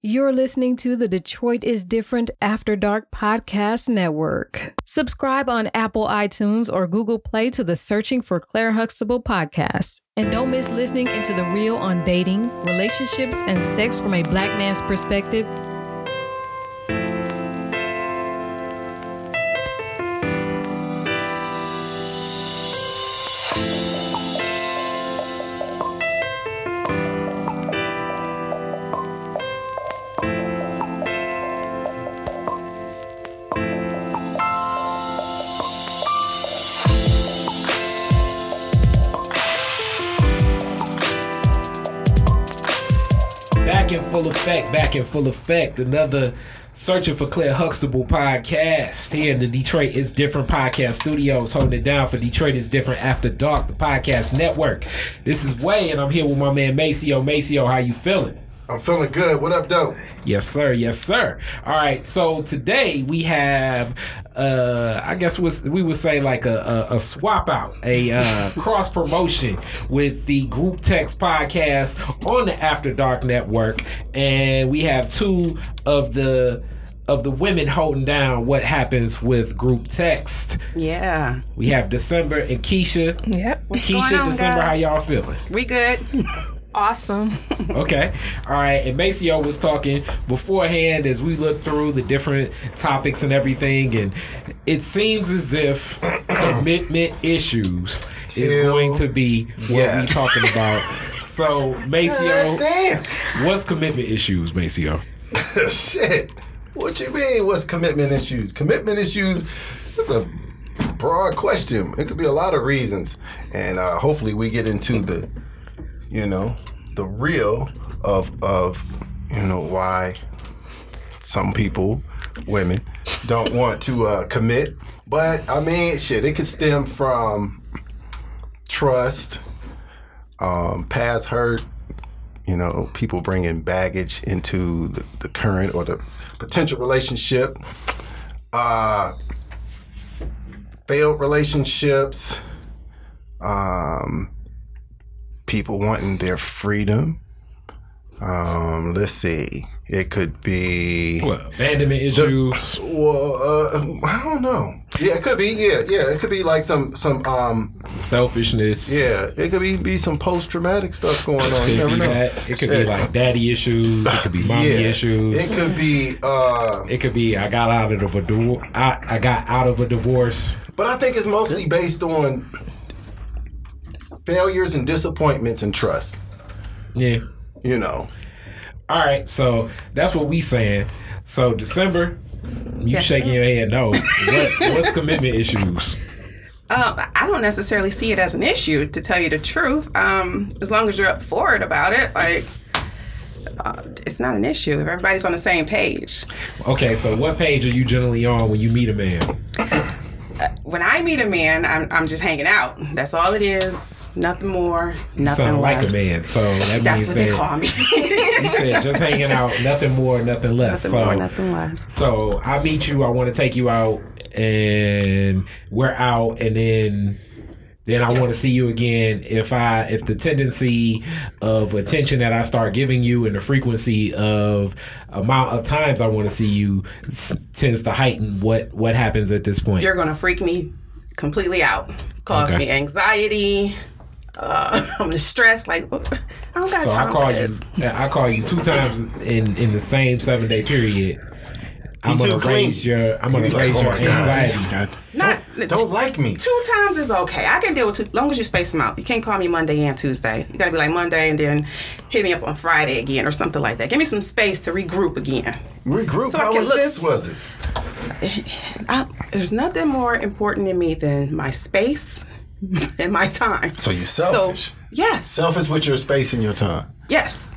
You're listening to the Detroit is Different After Dark Podcast Network. Subscribe on Apple iTunes or Google Play to the Searching for Claire Huxtable podcast. And don't miss listening into the real on dating, relationships, and sex from a black man's perspective effect, back in full effect. Another Searching for Claire Huxtable podcast here in the Detroit is Different podcast studios, holding it down for Detroit is Different After Dark, the podcast network. This is Way, and I'm here with my man Maceo. Maceo, how you feeling? I'm feeling good. What up, dope? Yes, sir. Yes, sir. All right. So today we have, uh, I guess we would say like a, a, a swap out, a uh, cross promotion with the Group Text podcast on the After Dark Network, and we have two of the of the women holding down what happens with Group Text. Yeah. We have December and Keisha. Yep. What's Keisha, going on, December, how y'all feeling? We good. Awesome. Okay. All right. And Maceo was talking beforehand as we looked through the different topics and everything, and it seems as if commitment issues is Hell going to be what yes. we talking about. So, Maceo, Damn. what's commitment issues, Maceo? Shit. What you mean? What's commitment issues? Commitment issues is a broad question. It could be a lot of reasons, and uh, hopefully we get into the, you know, the real of of you know why some people, women, don't want to uh, commit. But I mean, shit, it could stem from trust, um, past hurt, you know, people bringing baggage into the, the current or the potential relationship, uh, failed relationships, um, people wanting their freedom. Um, let's see, it could be. What abandonment issues? Well, uh, I don't know. Yeah, it could be. Yeah, yeah, it could be like some some um. selfishness. Yeah, it could be be some post traumatic stuff going on. It You could never be know. that. It could be like daddy issues. It could be mommy Yeah, issues. It could be. uh It could be I got out of a divorce. I, I got out of a divorce. But I think it's mostly based on failures and disappointments and trust. Yeah. You know, All right, so that's what we saying. So December, you Yes, shaking sir. your head no. What, what's commitment issues? Um, I don't necessarily see it as an issue, to tell you the truth. Um, as long as you're up for it about it, like, uh, it's not an issue if everybody's on the same page. Okay, so what page are you generally on when you meet a man? When I meet a man, I'm, I'm just hanging out. That's all it is. Nothing more, nothing sound like a man, so that That's what they call me. you said just hanging out, nothing more, nothing less. nothing so, more, nothing less. so I meet you. I want to take you out, and we're out, and then then I want to see you again. If I if the tendency of attention that I start giving you and the frequency of amount of times I want to see you s- tends to heighten, what what happens at this point? You're gonna freak me completely out, cause Okay. me anxiety. Uh, I'm gonna stress. Like I don't got so time I call for you. I call you two times in in the same seven day period. I'm He gonna too clean. raise your. I'm gonna You be raise oh your anxiety. Not don't like me. Two times is okay. I can deal with two, long as you space them out. You can't call me Monday and Tuesday. You gotta be like Monday and then hit me up on Friday again or something like that. Give me some space to regroup again. Regroup. So I How can look- intense was it? I, there's nothing more important to me than my space and my time. So you selfish. So yes, selfish with your space and your time. yes.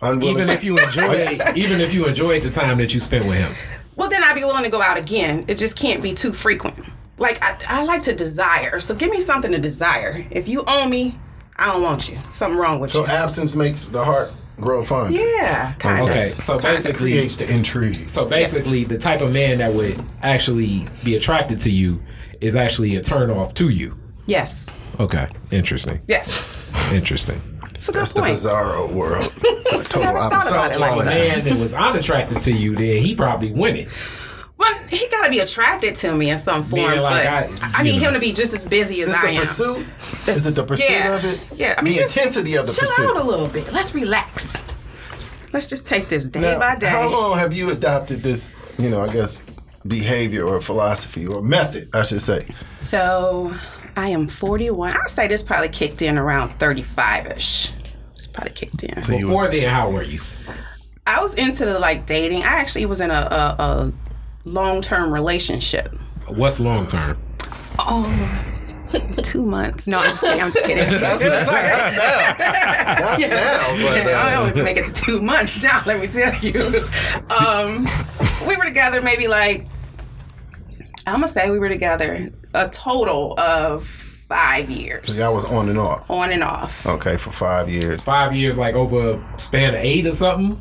Unwilling. Even if you enjoy, even if you enjoyed the time that you spent with him. Well, then I'd be willing to go out again. It just can't be too frequent. Like I, I like to desire. So give me something to desire. If you own me, I don't want you. Something wrong with so you. So absence makes the heart grow fond. yeah, kind of. Okay, so basically, Creates the intrigue. so basically, the type of man that would actually be attracted to you is actually a turn off to you. Yes. Okay, interesting, Yes. interesting. It's a good That's the point. bizarro world. Total never thought opposite. about it So like if a that. man that was unattracted to you, then he probably winning. Well, he got to be attracted to me in some form, Meaning, like, but I- I, I need know. him to be just as busy as Is I the am. pursuit? Is it the pursuit yeah, of it? yeah. I mean, the just intensity of the chill pursuit. out a little bit. Let's relax. Let's just take this day Now, by day. How long have you adopted this, you know, I guess, behavior or philosophy or method, I should say? So I am 41. I'd say this probably kicked in around 35 ish. It's probably kicked in. So you was- Before then, how were you? I was into the like dating. I actually was in a, a, a long term relationship. What's long term? Oh, two months. No, I'm just kidding. I'm just kidding. It was That's now. That's now. But, I uh, don't make it to two months now. Let me tell you. Um, we were together maybe like I'm gonna say we were together a total of five years. so y'all was on and off. on and off. Okay, for five years. Five years, like over a span of eight or something.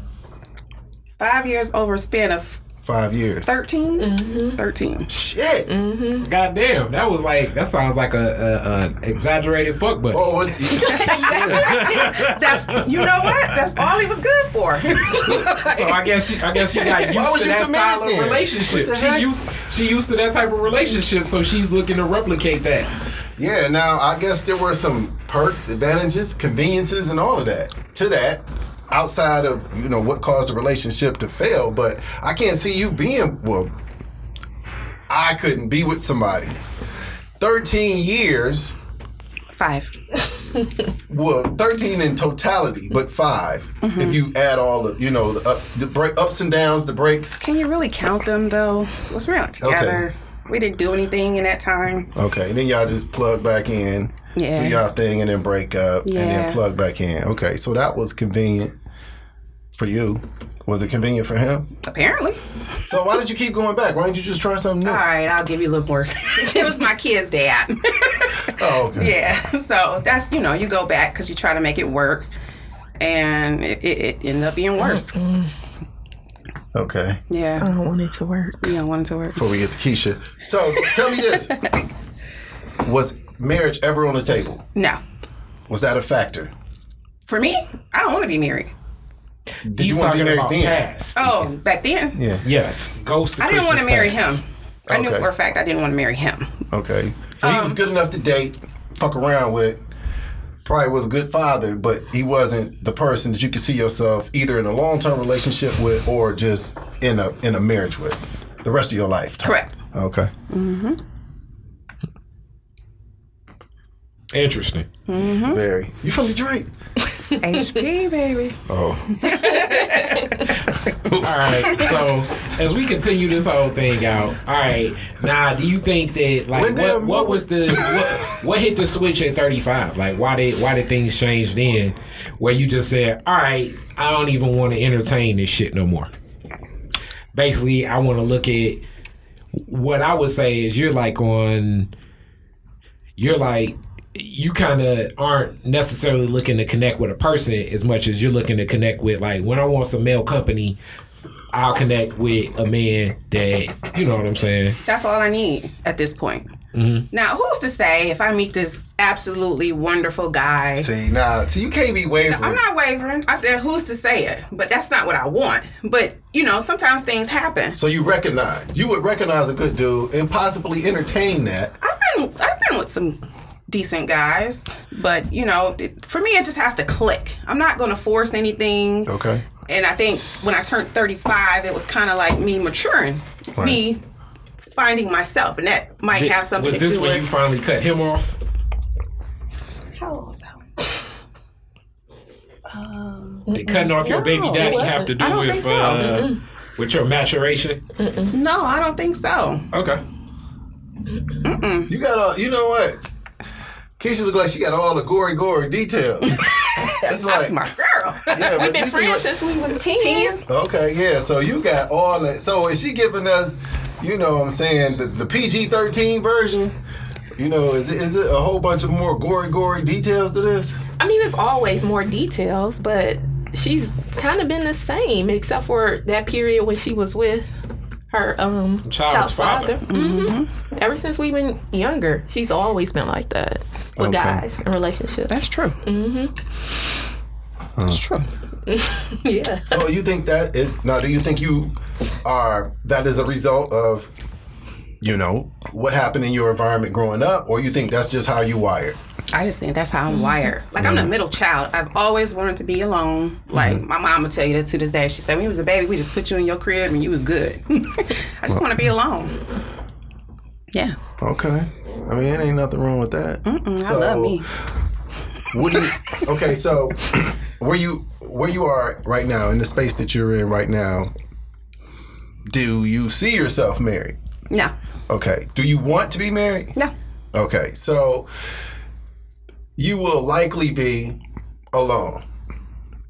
Five years over a span of Five years. 13? Mm-hmm. 13. Shit. Mm-hmm. God damn, that was like that sounds like a, a, a exaggerated fuck buddy. Oh, what- That's you know what? That's all he was good for. So I guess she, I guess she got used to you that style of then? relationship. What the She used she used to that type of relationship, so she's looking to replicate that. yeah, now I guess there were some perks, advantages, conveniences, and all of that to that. Outside of you know what caused the relationship to fail, but I can't see you being well. I couldn't be with somebody. Thirteen years, Five. well, thirteen in totality, but 5 if mm-hmm. you add all the you know the, up, the break, ups and downs, the breaks. Can you really count them though? Was we not together? We didn't do anything in that time. Okay, and then y'all just plug back in, Yeah. do y'all thing, and then break up, and then plug back in. Okay, so that was convenient for you. Was it convenient for him? Apparently. So why did you keep going back? Why didn't you just try something new? All right, I'll give you a little more. it was my kid's dad. Oh, okay. yeah. So that's you know you go back because you try to make it work, and it, it, it ended up being worse. Okay. Yeah. I don't want it to work. You don't want it to work. Before we get to Keisha, so tell me this: Was marriage ever on the table? No. Was that a factor? For me, I don't want to be married. Did He's you want to be married then? past. Oh, back then, Yeah. Yes, ghost. I didn't want to marry past. him. I knew for a fact I didn't want to marry him. Okay. So he was Um, good enough to date, fuck around with. Probably was a good father, but he wasn't the person that you could see yourself either in a long term relationship with or just in a in a marriage with the rest of your life. Correct. Okay. Interesting. Mm-hmm. Very. You from Detroit? HP baby. Oh. All right. So as we continue this whole thing out, all right. Now, do you think that like what, what was the what, what hit the switch at thirty five? Like why did why did things change then? Where you just said, all right, I don't even want to entertain this shit no more. Basically, I want to look at what I would say is you're like on. You're like you kind of aren't necessarily looking to connect with a person as much as you're looking to connect with like when I want some male company, I'll connect with a man that you know what I'm saying. That's all I need at this point. Mm-hmm. Now, who's to say if I meet this absolutely wonderful guy? See, now, see, you can't be wavering. I'm not wavering. I said, who's to say it? But that's not what I want. But, you know, sometimes things happen. so you recognize, you would recognize a good dude and possibly entertain that. I've been I've been with some decent guys, but you know, it, for me it just has to click. I'm not going to force anything. Okay. And I think when I turned 35, it was kind of like me maturing, me finding myself, and that might Did- have something to do with was to this do when with you finally cut him off? how old was I? Did cutting off your baby No, it daddy have to do I don't with think so. uh, with your maturation? No, I don't think so. Okay. You got all, you know what? Keisha look like she got all the gory, gory details. it's That's like, my girl. Yeah, We've Been friends see since we was 10. what- Okay, yeah. So you got all that. So is she giving us, you know, what I'm saying the, the PG-13 version? You know, is it, is it a whole bunch of more gory, gory details to this? I mean, it's always more details, but she's kind of been the same, except for that period when she was with her um Child's child's, father. father. hmm Ever since we've been younger, she's always been like that with Okay. guys in relationships. That's true. Mm-hmm. That's true. yeah. So you think that is now? Do you think you are that is a result of you know what happened in your environment growing up, or you think that's just how you wired? I just think that's how I'm mm-hmm. wired. Like I'm the mm-hmm. middle child. I've always wanted to be alone. Mm-hmm. Like my mom would tell you that to this day. She said when you was a baby, we just put you in your crib and you was good. I just want to be alone. Yeah, Okay, I mean it ain't nothing wrong with that. I love me. What do you? Okay, so where you where you are right now in the space that you're in right now, do you see yourself married? No, Okay. Do you want to be married? no. Okay, so you will likely be alone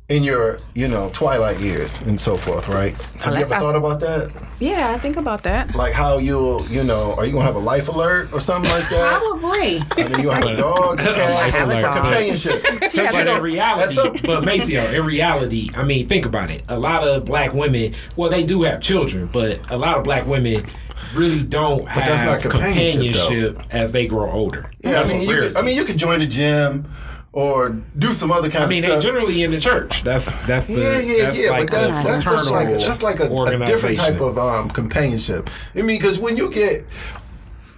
in your, you know, twilight years and so forth, right? Have you ever I- thought about that? Yeah, I think about that. Like how you'll, you know, are you gonna have a life alert or something like that? Probably. I mean, you have a dog, a cat, have a dog. companionship. She has You a know, But in reality, at but Maceo, in reality, I mean, think about it. A lot of black women, well, they do have children, but a lot of black women really don't have that's not companionship, companionship as they grow older. Yeah, That's I mean, you could, I mean, you could join the gym or do some other kind I mean, of they stuff. generally in the church. That's that's the Yeah, yeah, that's yeah, like but that's that's just like a, fraternal like a, a different type of um, companionship. I mean, because when you get,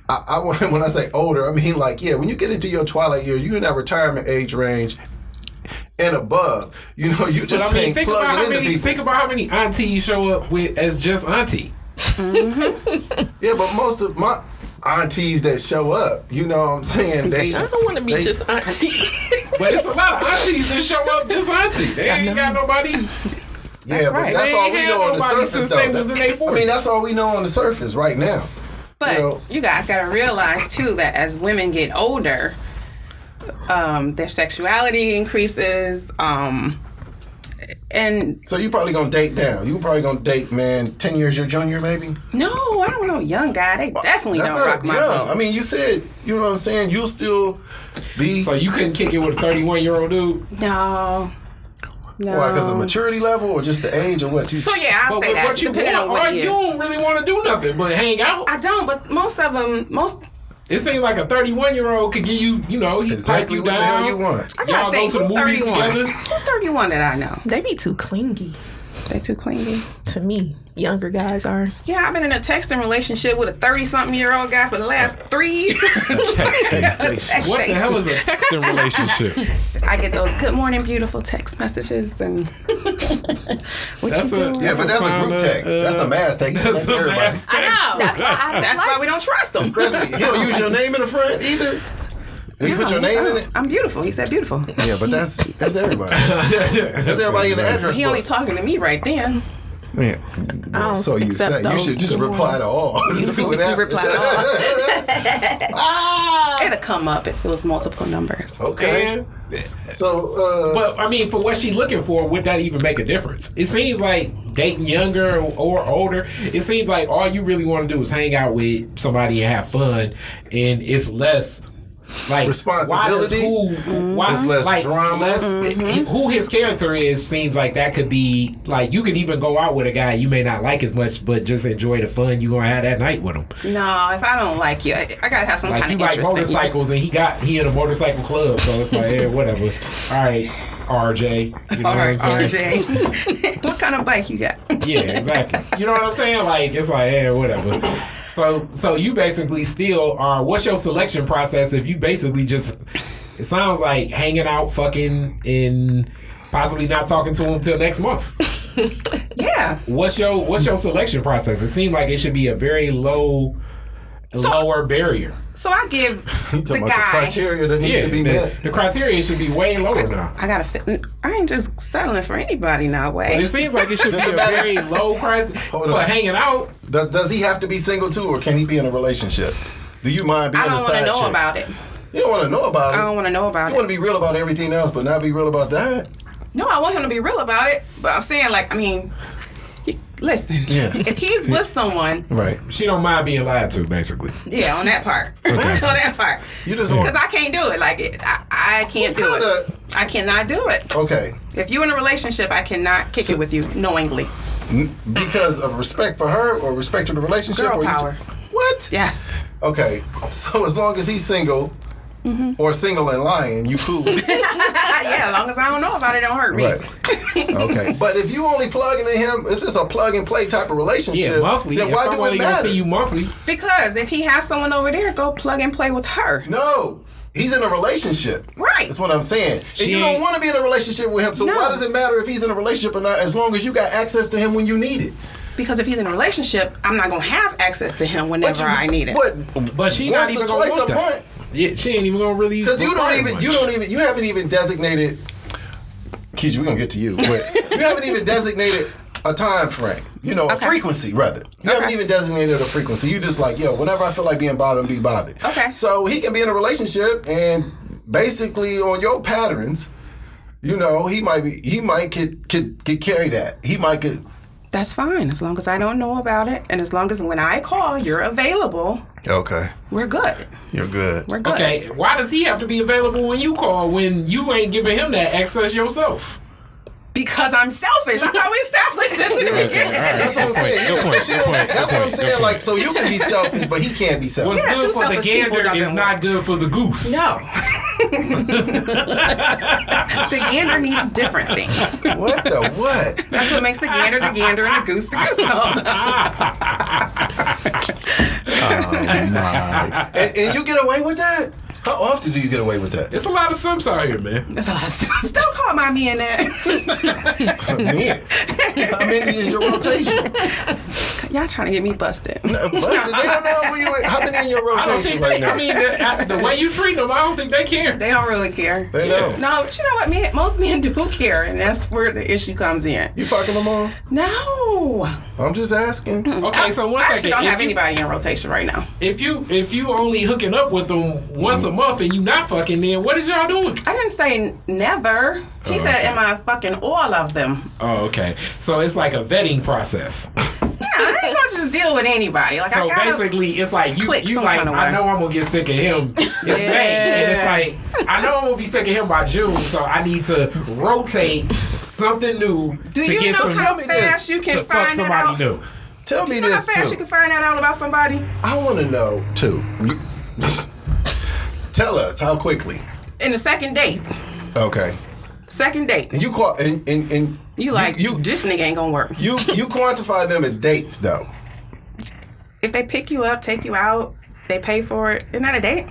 I, I when I say older, I mean like yeah, when you get into your twilight years, you're in that retirement age range and above. You know, you But just I mean, ain't think about how many think about how many aunties show up with as just auntie. Yeah, but most of my aunties that show up, you know, what I'm saying they. I don't want to be they- just auntie. But it's a lot of aunties that show up just auntie. They ain't got nobody. Yeah, but right. that's They all we know on the surface, though. was in I mean, that's all we know on the surface right now. But You know- you guys got to realize too that as women get older, um, their sexuality increases. Um, and So you probably gonna date down. You probably gonna date man ten years your junior, maybe. no, I don't know, young guy. They definitely That's don't not rock a, my young. boat. I mean, you said you know what I'm saying. You'll still be So you couldn't kick it with a 31 year old dude. no, no. why? Because of maturity level, or just the age, or what? You So yeah, I'll But say with that. what you depending on want, what uh, or you don't really want to do nothing but hang out. I don't, but most of them, most It seems like a 31 year old could give you, you know, he exactly pipe what you the down. hell you want. I Y'all gotta go think. to the movies 31? together? Who 31 that I know? they be too clingy They too clingy. to me. Younger guys are. Yeah, I've been in a texting relationship with a 30 something year old guy for the last three years. Text What the hell is a texting relationship? Just I get those good morning, beautiful text messages and what That's you a- doing? Yeah, but that's a group text. uh, That's a mass text. That's That's a everybody. mass I know. That's why I That's why we don't trust them. Especially you don't use your name in the front either. You put your name in it. I'm beautiful. He said beautiful. Yeah, but that's that's everybody. That's everybody in the address He only talking to me right then. Yeah. I don't So you accept say you should just reply to all. See what You happens. reply to all. ah, It'll come up if it was multiple numbers. okay. And, So uh, but I mean, for what she's looking for, would that even make a difference? It seems like dating younger or older. It seems like all you really want to do is hang out with somebody and have fun, and it's less like Responsibility. Why does who? Why, It's less like, drama. less- mm-hmm. Who his character is seems like that could be like you could even go out with a guy you may not like as much, but just enjoy the fun you gonna have that night with him. No, if I don't like you, I, I gotta have some Like kind you of like interest in you. motorcycles, and he got he in a motorcycle club, so it's like, yeah, whatever. All right, RJ. You know All right, what I'm saying? RJ. what kind of bike you got? Yeah, exactly. You know what I'm saying? Like it's like, yeah, whatever. So so you basically still are. What's your selection process? If you basically just, it sounds like hanging out, fucking, and possibly not talking to him till next month. yeah. What's your what's your selection process? It seems like it should be a very low, lower barrier. So I give the talking about the guy. criteria that needs Yeah, to be the, met. the criteria should be way lower now. I gotta fit. I ain't just settling for anybody now. But it seems like it should be a very low criteria Hold for on. hanging out. Does, does he have to be single too, or can he be in a relationship? Do you mind being I don't want to know chick? about it. You don't want to know about it. I don't want to know about it. you want to be real about everything else, but not be real about that. No, I want him to be real about it. But I'm saying, like, I mean, he, listen. Yeah. If he's with someone, Right. She don't mind being lied to, basically. yeah, on that part, on that part, You just because I can't do it. Like, it, I, I can't do it. kinda- I cannot do it. Okay. If you're in a relationship, I cannot kick it with you knowingly. N- Because of respect for her or respect to the relationship? Girl or power. ju- What? Yes. Okay, so as long as he's single Mm-hmm. or single and lying, you cool. yeah, as long as I don't know about it, don't hurt me. right. Okay, but if you only plug in him, if it's a plug and play type of relationship, Yeah, monthly. then If why I'm do only it gonna matter? see you monthly. Because if he has someone over there, go plug and play with her. No, he's in a relationship. Right. That's what I'm saying. And She you don't want to be in a relationship with him. So No. why does it matter if he's in a relationship or not? As long as you got access to him when you need it. Because if he's in a relationship, I'm not gonna have access to him whenever you, I need it. But But she not once even or gonna twice want a that. month. Yeah, she ain't even gonna really Because you don't even much. you don't even you haven't even designated Keisha, we're gonna get to you, but you haven't even designated a time frame. You know, a frequency rather. You haven't even designated a frequency. You just like, yo, whenever I feel like being bothered, be bothered. Okay. So he can be in a relationship and basically on your patterns, you know, he might be he might could could, could carry that. He might could That's fine, as long as I don't know about it, and as long as when I call, you're available. Okay. We're good. You're good. We're good. Okay, why does he have to be available when you call when you ain't giving him that access yourself? Because I'm selfish. I thought we established this in the beginning. That's what I'm saying. Point, so she good don't- point, That's what I'm saying. Like, so you can be selfish, but he can't be selfish. What's Yeah, two good for the selfish people gander is doesn't good for the goose. No. the gander needs different things. What the what? That's what makes the gander the gander and the goose the goose. Oh my! And, and you get away with that? How often do you get away with that? It's a lot of simps out here, man. That's a lot of stuff. Don't call my man that. Man, how many is your rotation? Y'all trying to get me busted. Busted. They don't know where you. How many in your I don't rotation think right they, now? I mean, the, the way you treat them, I don't think they care. They don't really care. they Yeah. don't. No, but you know what? Men, most men do care, and that's where the issue comes in. You fucking them all? No, I'm just asking. Okay, so one I second. actually don't If have you- anybody in rotation right now. If you if you only hooking up with them once a month and you not fucking, then what is y'all doing? I didn't say never. He Oh, said, okay. "Am I fucking all of them?" Oh, okay. So it's like a vetting process. Yeah, I ain't gonna just deal with anybody. Like So I basically, it's like you, you like kinda I know I'm gonna get sick of him. It's May, and it's like I know I'm gonna be sick of him by June, so I need to rotate something new do to you get know some how me this. fast you can find that somebody out? new. Tell me You know how fast too. you can find that out about somebody I want to know too. Tell us how quickly. in the second date? Okay. Second date. And you call and and, and You like you this nigga ain't gonna work. you you quantify them as dates though. If they pick you up, take you out, they pay for it. Isn't that a date?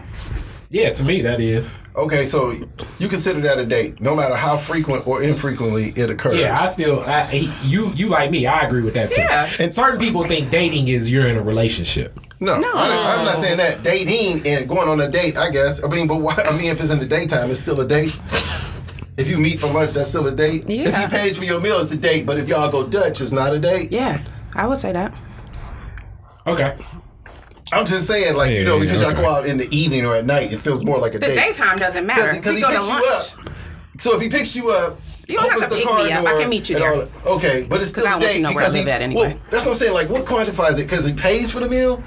Yeah, to me that is. Okay, so you consider that a date, no matter how frequent or infrequently it occurs. Yeah, I still I, you you like me. I agree with that too. Yeah. And certain people think dating is you're in a relationship. No, No. I, am not saying that. Dating and going on a date, I guess. I mean, but why? I mean, if it's in the daytime, it's still a date. If you meet for lunch, that's still a date. If Yeah. he pays for your meal, it's a date. But if y'all go Dutch, it's not a date. Yeah, I would say that. Okay. I'm just saying, like you Yeah, know, yeah, because y'all okay. go out in the evening or at night, it feels more like a The date. daytime doesn't matter. because we he picks you up. So if he picks you up, You don't have to the pick car me up. I can meet you there. all. Okay, but it's 'Cause still I a want you date to know where I because he. live at anyway. Well, that's what I'm saying. Like, what quantifies it? Because he pays for the meal.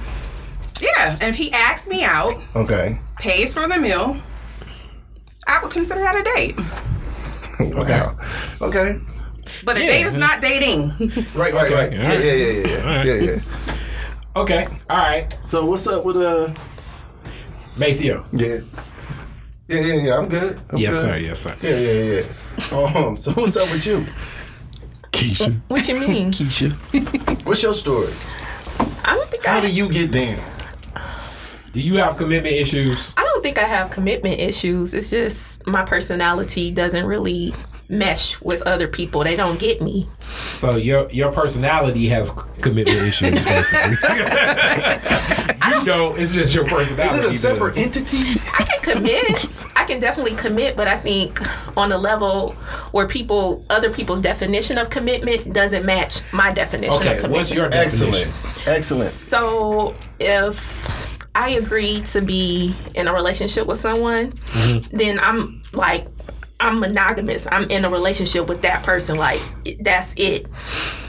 Yeah, and if he asks me out, Okay. pays for the meal, I would consider that a date. Wow. Okay. But a Yeah. date is not dating. Right. Right. Right. Okay, Yeah. Yeah. Yeah. Yeah. All right. Yeah. Yeah. Okay. All right. So what's up with uh? Maceo. Yeah. Yeah. Yeah. Yeah. I'm good. I'm Yes, good. sir. Yes, sir. Yeah. Yeah. Yeah. Um. So what's up with you, Keisha? What you mean? Keisha. What's your story? I don't think How I. do you get down? Do you have commitment issues? I don't think I have commitment issues. It's just my personality doesn't really mesh with other people. They don't get me. So your your personality has commitment issues, basically. you don't. It's just your personality. Is personality. it a separate does. entity? I can commit. I can definitely commit, but I think on a level where people, other people's definition of commitment doesn't match my definition of Okay. commitment. What's your definition? Excellent. Excellent. So if I agree to be in a relationship with someone, mm-hmm. then I'm like I'm monogamous. I'm in a relationship with that person. Like that's it.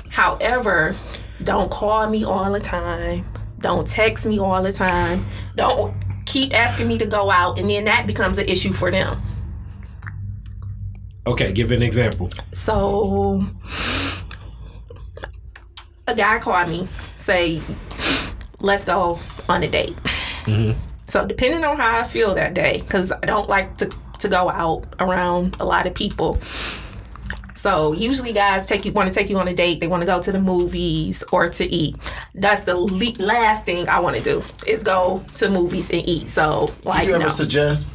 However, don't call me all the time. Don't text me all the time. Don't keep asking me to go out, and then that becomes an issue for them. Okay. Give an example. So a guy called me, say, let's go on a date. Mm-hmm. So depending on how I feel that day, because I don't like to to go out around a lot of people. So usually guys take you want to take you on a date. They want to go to the movies or to eat. That's the le- last thing I want to do is go to movies and eat. So like Do you ever no. suggest?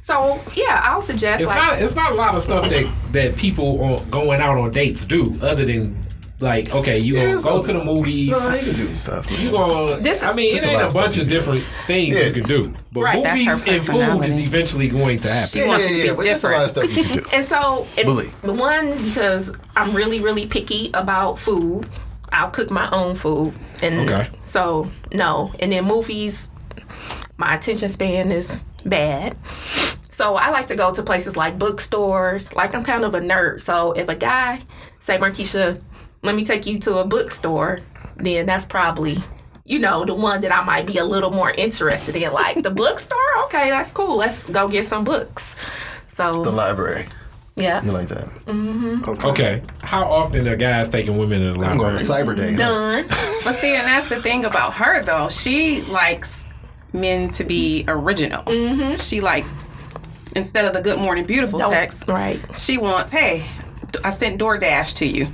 So yeah, I'll suggest It's like not. It's not a lot of stuff that that people on, going out on dates do, other than like, okay, you Yeah, gonna go okay. to the movies. No, you can do stuff. You gonna, This is, I mean, This it is a ain't lot a bunch of different things Yeah. you can do, but Right, that's movies her and food is eventually going to happen. Yeah, wants yeah, you to yeah. But there's a lot of stuff you can do. And so, and Bully. the one because I'm really, really picky about food. I'll cook my own food, and Okay. so no. And then movies, my attention span is bad. So I like to go to places like bookstores. Like I'm kind of a nerd. So if a guy say, Markeisha, let me take you to a bookstore, then that's probably you know the one that I might be a little more interested in. Like the bookstore, okay, that's cool. Let's go get some books. So The library. yeah. You like that? Mm-hmm. Okay. Okay, how often are guys taking women to the library? I'm going to Cyber Day. huh? Done. But see, and that's the thing about her though. She likes men to be original. Mm-hmm. She like instead of the "Good Morning Beautiful" Don't- text, Right. she wants, "Hey, I sent DoorDash to you."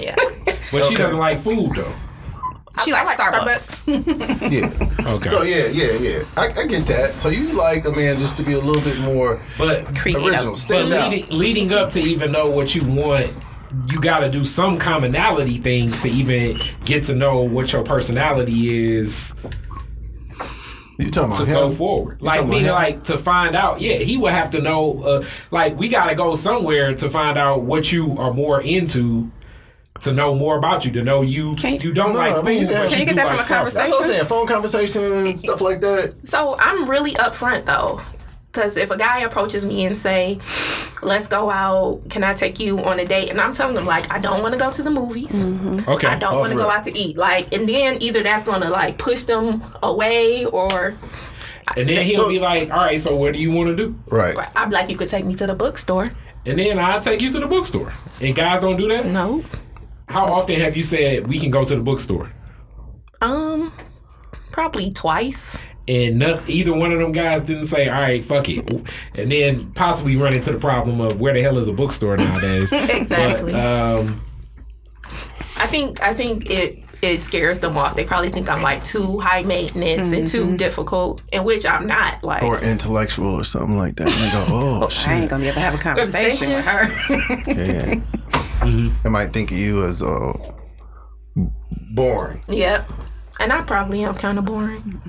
Yeah. But she doesn't like food though. She I likes like Starbucks. Yeah. Okay, So yeah, yeah, yeah. I, I get that. So you like a man just to be a little bit more but Creative. original, but stand out. leading, leading up to even know what you want. You got to do some commonality things to even get to know what your personality is You talking about to about go forward. You Like talking meaning, about him? like to find out. Yeah, he would have to know. Uh, like we got to go somewhere to find out what you are more into. To know more about you, to know you can't, you don't No, like I food, mean, you but can- you Can you get that like from a Starbucks. That's what I'm saying. Phone conversation and stuff like that. So I'm really upfront though. Because if a guy approaches me and say, "Let's go out. Can I take you on a date?" and I'm telling them like, I don't want to go to the movies. Mm-hmm. Okay, I don't want to go out to eat. Like, and then either that's going to like push them away, or and then he'll So- be like, "All right, so what do you want to do?" Right. I'm like, you could take me to the bookstore. And then I'll take you to the bookstore. And guys don't do that. No. How often have you said we can go to the bookstore? Um, probably twice. And not, either one of them guys didn't say, "All right, fuck it," and then possibly run into the problem of where the hell is a bookstore nowadays. Exactly. But, um, I think I think it it scares them off. They probably think I'm like too high maintenance and too difficult, in which I'm not. Like, Or intellectual or something like that. And they go, oh I ain't gonna be able to have a conversation with her. Yeah. They might think of you as uh, boring. yep. And I probably am kind of boring.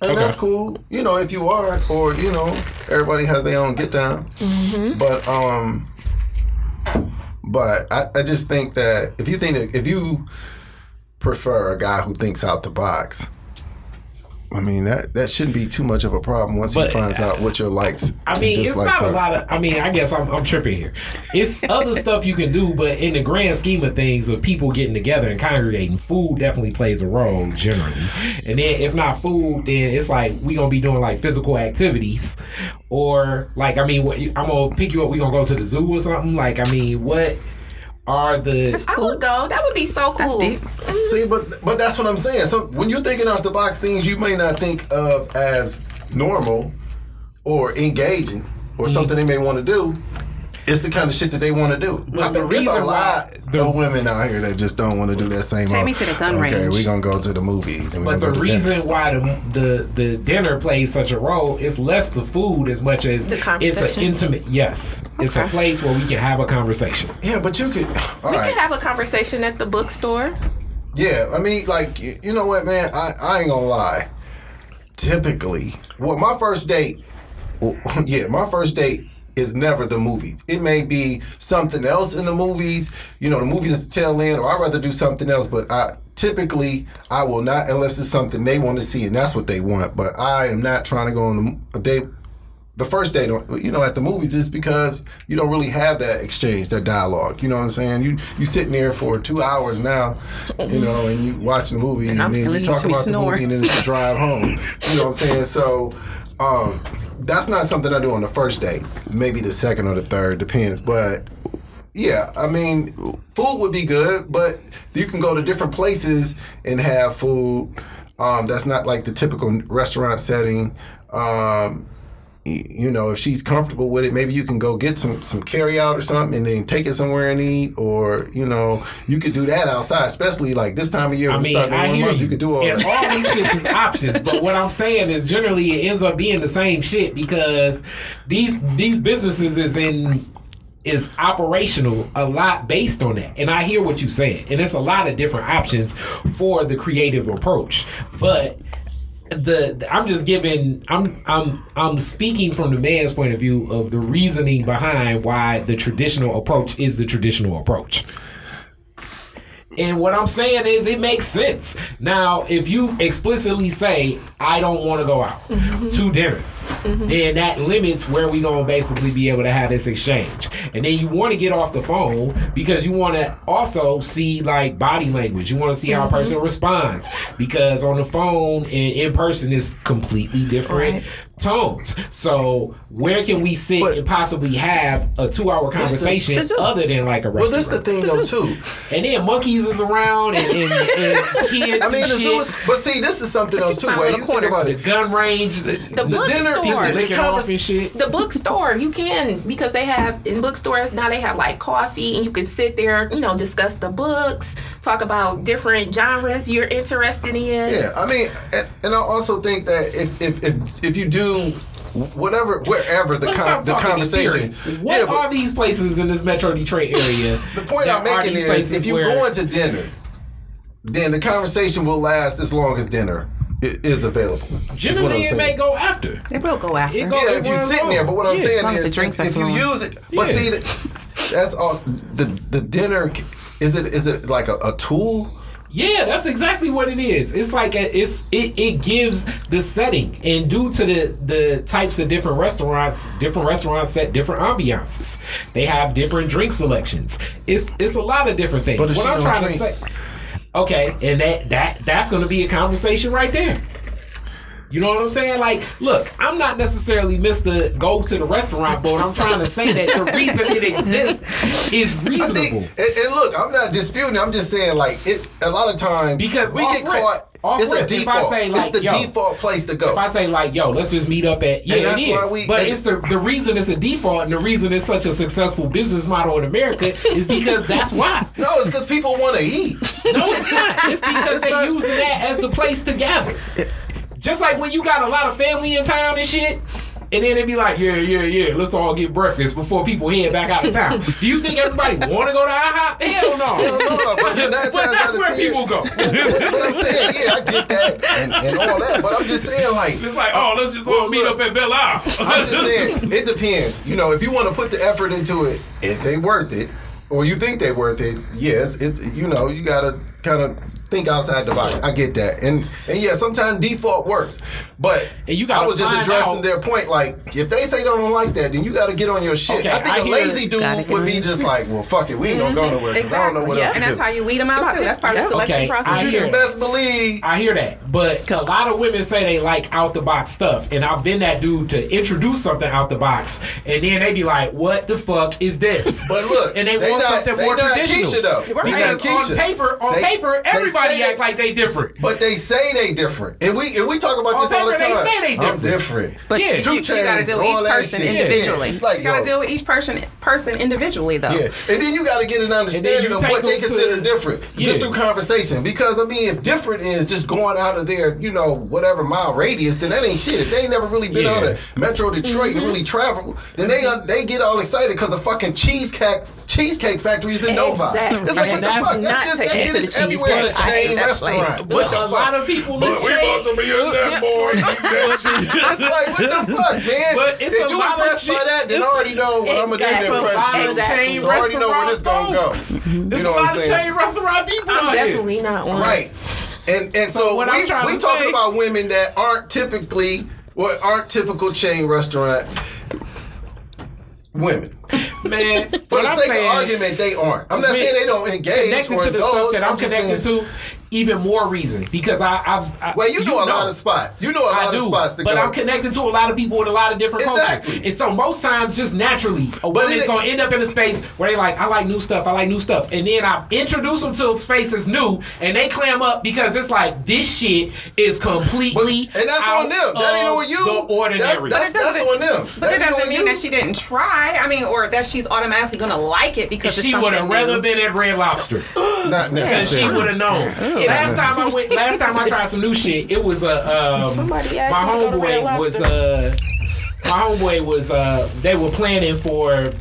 And that's cool. You know, if you are, or you know, everybody has their own get down. But um, but I, I just think that if you think that if you prefer a guy who thinks out the box, I mean that that shouldn't be too much of a problem once he finds out what your likes I mean, it's not a lot of. I mean, I guess I'm, I'm tripping here. It's other stuff you can do, but in the grand scheme of things, of people getting together and congregating, food definitely plays a role generally. And then if not food, then it's like we gonna be doing like physical activities, or like I mean, what, I'm gonna pick you up. We gonna go to the zoo or something. Like I mean, what are the? I would go. That would be so That's cool. deep. See, but but that's what I'm saying. So when you're thinking out the box things you may not think of as normal or engaging Mm-hmm. or something they may want to do, it's the kind of shit that they want to do. But I the there's a reason lot why- the- of women out here that just don't want to do that same. Take old, me to the gun okay, range. we're gonna go to the movies. And But the go to dinner." reason why the, the the dinner plays such a role is less the food as much as The it's an intimate. Yes, it's a place where we can have a conversation. yeah, but you could. All We right. could have a conversation at the bookstore. Yeah, I mean, like, you know what, man? I, I ain't gonna lie. Typically, well, my first date, well, yeah, my first date is never the movies. It may be something else in the movies, you know, the movies at the tail end, or I'd rather do something else, but I typically, I will not unless it's something they want to see and that's what they want. But I am not trying to go on a day. The first day, you know, at the movies is because you don't really have that exchange, that dialogue. You know what I'm saying? You you sitting there for two hours now, you know, and you watching the movie, and, I'm then you talk about the movie, and then it's the drive home. You know what I'm saying? So, um, that's not something I do on the first date. Maybe the second or the third, depends. But yeah, I mean, food would be good, but you can go to different places and have food. um, that's not like the typical restaurant setting. Um, you know, if she's comfortable with it, maybe you can go get some some carry out or something, and then take it somewhere and eat. Or you know, you could do that outside, especially like this time of year. I mean, I warm hear up, you. you could do all and that. all these shits is options. But what I'm saying is, generally, it ends up being the same shit because these these businesses is in is operational a lot based on that. And I hear what you're saying, and it's a lot of different options for the creative approach, but. The I'm just giving I'm I'm I'm speaking from the man's point of view of the reasoning behind why the traditional approach is the traditional approach. And what I'm saying is, it makes sense. Now, if you explicitly say, I don't want to go out mm-hmm. to dinner, then that limits where we going to basically be able to have this exchange. And then you want to get off the phone because you want to also see like body language. You want to see how a person responds because on the phone and in person is completely different Right. tones. So, where can we sit But- and possibly have a two hour conversation the zoo. other than like a restaurant? Well, restaurant? this the thing though too. And then monkeys is around and, and, and kids I mean, and the zoo is, but see, this is something else too. find Where you the think corner. about the it, gun range, the, The bookstore. the- licking the off convers- and shit. the bookstore you can because they have in bookstores now they have like coffee and you can sit there you know discuss the books talk about different genres you're interested in Yeah, I mean, and, and I also think that if if if, if you do whatever wherever the Let's con- the conversation. What yeah, but are these places in this Metro Detroit area? the point I'm making is if you're where- going to dinner, then the conversation will last as long as dinner i- is available. is generally it saying. may go after. It will go after. It go- Yeah, if you're runs sitting there, but what I'm Yeah. saying As long is, the drinks if, if you use it, but Yeah. see, that's all. The the dinner is it is it like a, a tool? Yeah, that's exactly what it is. It's like a, it's it, it gives the setting, and due to the the types of different restaurants, different restaurants set different ambiances. They have different drink selections. It's it's a lot of different things. But what I'm don't trying to say, drink- okay, and that that that's going to be a conversation right there. You know what I'm saying? Like, look, I'm not necessarily Mr. Go to the restaurant, but I'm trying to say that the reason it exists is reasonable. think, and, and look, I'm not disputing. I'm just saying, like it. A lot of times, Because we get caught. Off it's a rip, I default. like, it's the yo, default place to go. If I say like, yo, let's just meet up at yeah, And that's it why we- but it's the the reason it's a default and the reason it's such a successful business model in America is because that's why. no, it's because people want to eat. No, it's not. It's because It's they not- using that as the place to gather. Just like when you got a lot of family in town and shit. And then they be like, yeah, yeah, yeah, let's all get breakfast before people head back out of town. Do you think everybody want to go to IHOP? Hell no. Hell no, but nine times but out that's of where ten- people go. but I'm saying, yeah, I get that and, and all that. But I'm just saying, like, It's like, oh, let's just all meet look, up at Belle Isle. I'm just saying, it depends. You know, if you want to put the effort into it, if they worth it, or you think they worth it, yes, it's you know, you gotta kind of think outside the box. I get that, and and yeah, sometimes default works, but And you I was just addressing out- their point. Like, if they say they don't like that, then you got to get on your shit. Okay, I think I a hear- lazy dude would be just shit. like, well, fuck it, we ain't gonna go mm-hmm. nowhere because I don't know what yeah. else to And that's do. how you weed them out too. That's part of the selection Okay, process. hear you can best believe. I hear that, but a lot of women say they like out the box stuff, and I've been that dude to introduce something out the box, and then they be like, "What the fuck is this?" But look, and they, they want not- something they more not traditional. Keisha, though. They Because on paper, on paper, they everybody act they- like they different. But they say they different, and we and we talk about this all the paper, they time. say they I'm different. different. But Yeah. you, Two you, gotta deal with each person shit. individually. It's like, you gotta yo. deal with each person person individually though. Yeah, and then you got to get an understanding you of what they them to- consider different, just through conversation. Because I mean, if different is just going out of their, you know, whatever mile radius, then that ain't shit. If they ain't never really been Yeah. out of Metro Detroit and really travel, then they uh, they get all excited because a fucking cheesecake cheesecake factory is in Novi. Exactly. It's like And what the fuck? That's just that shit is everywhere. It's a cheesecake. I hate chain that restaurant. place. What But the a fuck? lot of people But we chain- about to be in that boy. That's like what the fuck, man? But it's if a you lot impressed by that, then I already know what I'm gonna do to Exactly. impress you. Exactly. So I already know where this gonna go. There's You know a what lot I'm of saying? chain restaurant people I'm definitely not one. Right. And and so, what I'm we we talking say- about women that aren't typically what aren't typical chain restaurant women. Man. For the sake saying, of argument, they aren't. I'm not saying they don't engage or to the stuff indulge. that I'm I'm just connected saying, to. Even more reason because I, I've I, Well, you, know a lot of spots. You know a lot I of spots to go. but go. I'm connected to a lot of people with a lot of different Exactly. cultures. And so most times, just naturally, a But woman's gonna end up in a space where they like, I like new stuff, I like new stuff, and then I introduce them to a space that's new, and they clam up because it's like this shit is But- completely and that's out on them. That ain't on you. The ordinary. That's, that's, that's on them. But that ain't doesn't mean you. that she didn't try. I mean, or that she's automatically gonna like it because she would have rather been at Red Lobster. Not Because she would have known. Last time I went, last time I tried some new shit, it was a um, Somebody asked my me to go to Red homeboy was uh, my homeboy was uh, they were planning for.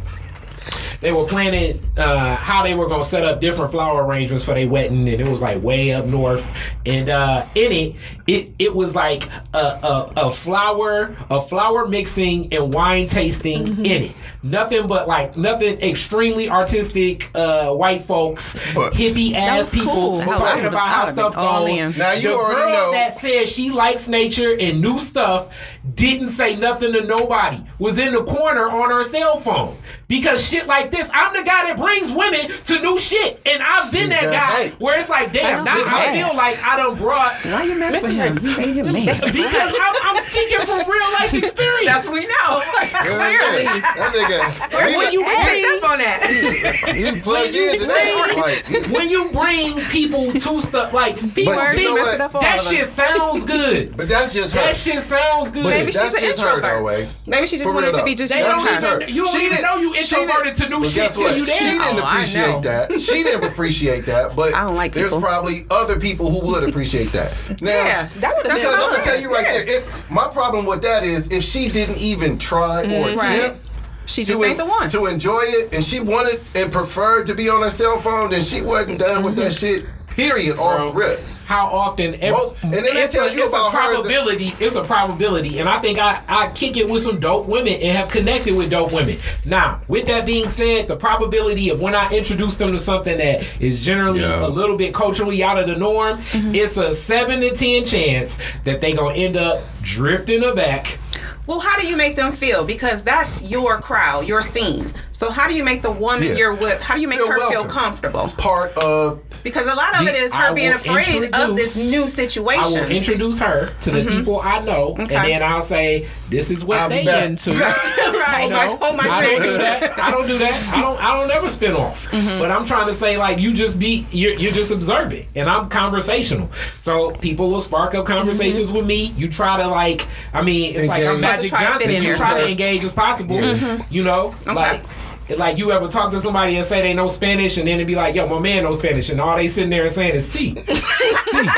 They were planning uh, how they were gonna set up different flower arrangements for their wedding, and it was like way up north. And uh, in it, it it was like a, a, a flower, a flower mixing and wine tasting in it. Nothing but like nothing extremely artistic. Uh, white folks, But- hippie ass people cool. talking about how stuff goes. Now you the already girl know. that said she likes nature and new stuff didn't say nothing to nobody. Was in the corner on her cell phone because shit like this. I'm the guy that brings women to new shit, and I've been that guy hey. where it's like, damn, now I hey. feel like I done brought Why you mess with him? You made him mad. because I'm, I'm speaking from real life experience. That's what we know. Clearly. That nigga. When you We picked up on that. he plugged into that. Like, when you bring people to stuff like people But you know messed what? it up for all that shit sounds good. but that's just her. That shit sounds good. But Maybe that's she's an just her, introvert. though. Maybe she just wanted to be just They your don't That's her. her. You don't She even didn't- know you introverted to new shit till you there. She didn't Oh, appreciate that. She didn't appreciate that. But I don't like there's people. probably other people who would appreciate that. Now, Yeah, That would've because been I'm gonna tell you right Yeah. there. If my problem with that is if she didn't even try or mm-hmm. Right. attempt. She just to, ain't the one. to enjoy it, and she wanted and preferred to be on her cell phone, then she wasn't done with that mm-hmm. shit. Period. Off Bro. rip. How often every, Most- and then that it's tells a, you it's about a her a- probability it's a probability. And i think I, I kick it with some dope women and have connected with dope women. Now with that being said the probability of when i introduce them to something that is generally Yeah. a little bit culturally out of the norm mm-hmm. it's a 7 to 10 chance that they gonna end up drifting aback Well, how do you make them feel? Because that's your crowd, your scene. So how do you make the woman Yeah. you're with? How do you make Feel her feel comfortable? Part of Because a lot of The- it is her being afraid of this new I will situation. introduce her to the mm-hmm. people I know, Okay. and then I'll say, "This is what I'll be they back. into." right. No, Like, hold my I don't do that. I don't do that. I don't. I don't ever spin off. Mm-hmm. But I'm trying to say like you just be you're, you're just observant, and I'm conversational. So people will spark up conversations with me. You try to like. I mean, it's like I'm Engage. Magic Try to fit Johnson. You try to engage as possible. Yeah. You know, like. It's like you ever talk to somebody and say they know Spanish, and then it be like, "Yo, my man knows Spanish," and all they sitting there and saying is "see, see,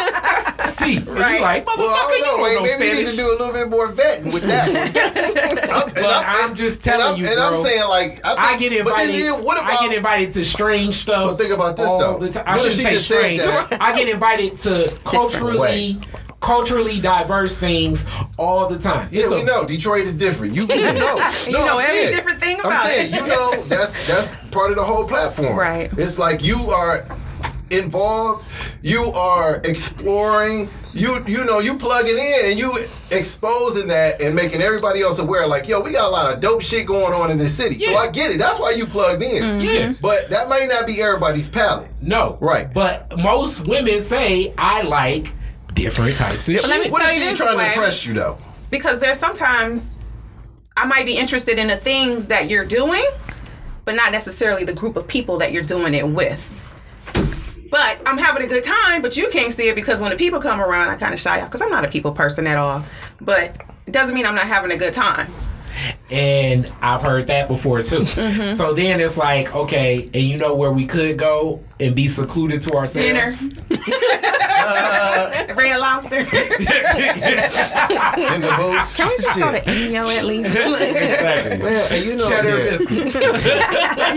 see." And you Right. like, motherfucker, Well, I you don't know. Wait, know maybe you need to do a little bit more vetting with that. one. I'm, and But I'm just telling and I'm, you, and I'm saying like I, think, I get But then, yeah, what about I get invited to strange stuff. But think about this, though. ti- I shouldn't say strange. I get invited to culturally, way. Culturally diverse things all the time. Yeah, It's we a- know Detroit is different. You, you know, You know I'm every saying- different thing I'm about saying, it. you know, that's that's part of the whole platform. Right. It's like you are involved. You are exploring. You you know you plugging in and you exposing that and making everybody else aware. Like yo, we got a lot of dope shit going on in this city. Yeah. So I get it. That's why you plugged in. Mm-hmm. Yeah. But that may not be everybody's palate. No. Right. But most women say I like different types of shit. let me What tell if you she ain't this to way. impress you though? because there's sometimes I might be interested in the things that you're doing, but not necessarily the group of people that you're doing it with. But I'm having a good time, but you can't see it because when the people come around, I kind of shy out because I'm not a people person at all. But it doesn't mean I'm not having a good time. And I've heard that before too. Mm-hmm. So then it's like, okay, and you know where we could go and be secluded to Dinner. ourselves? Red Lobster. In the booth. Can we just go to Shit. Inyo at least? exactly. Man, you know, Cheddar yeah. biscuits. you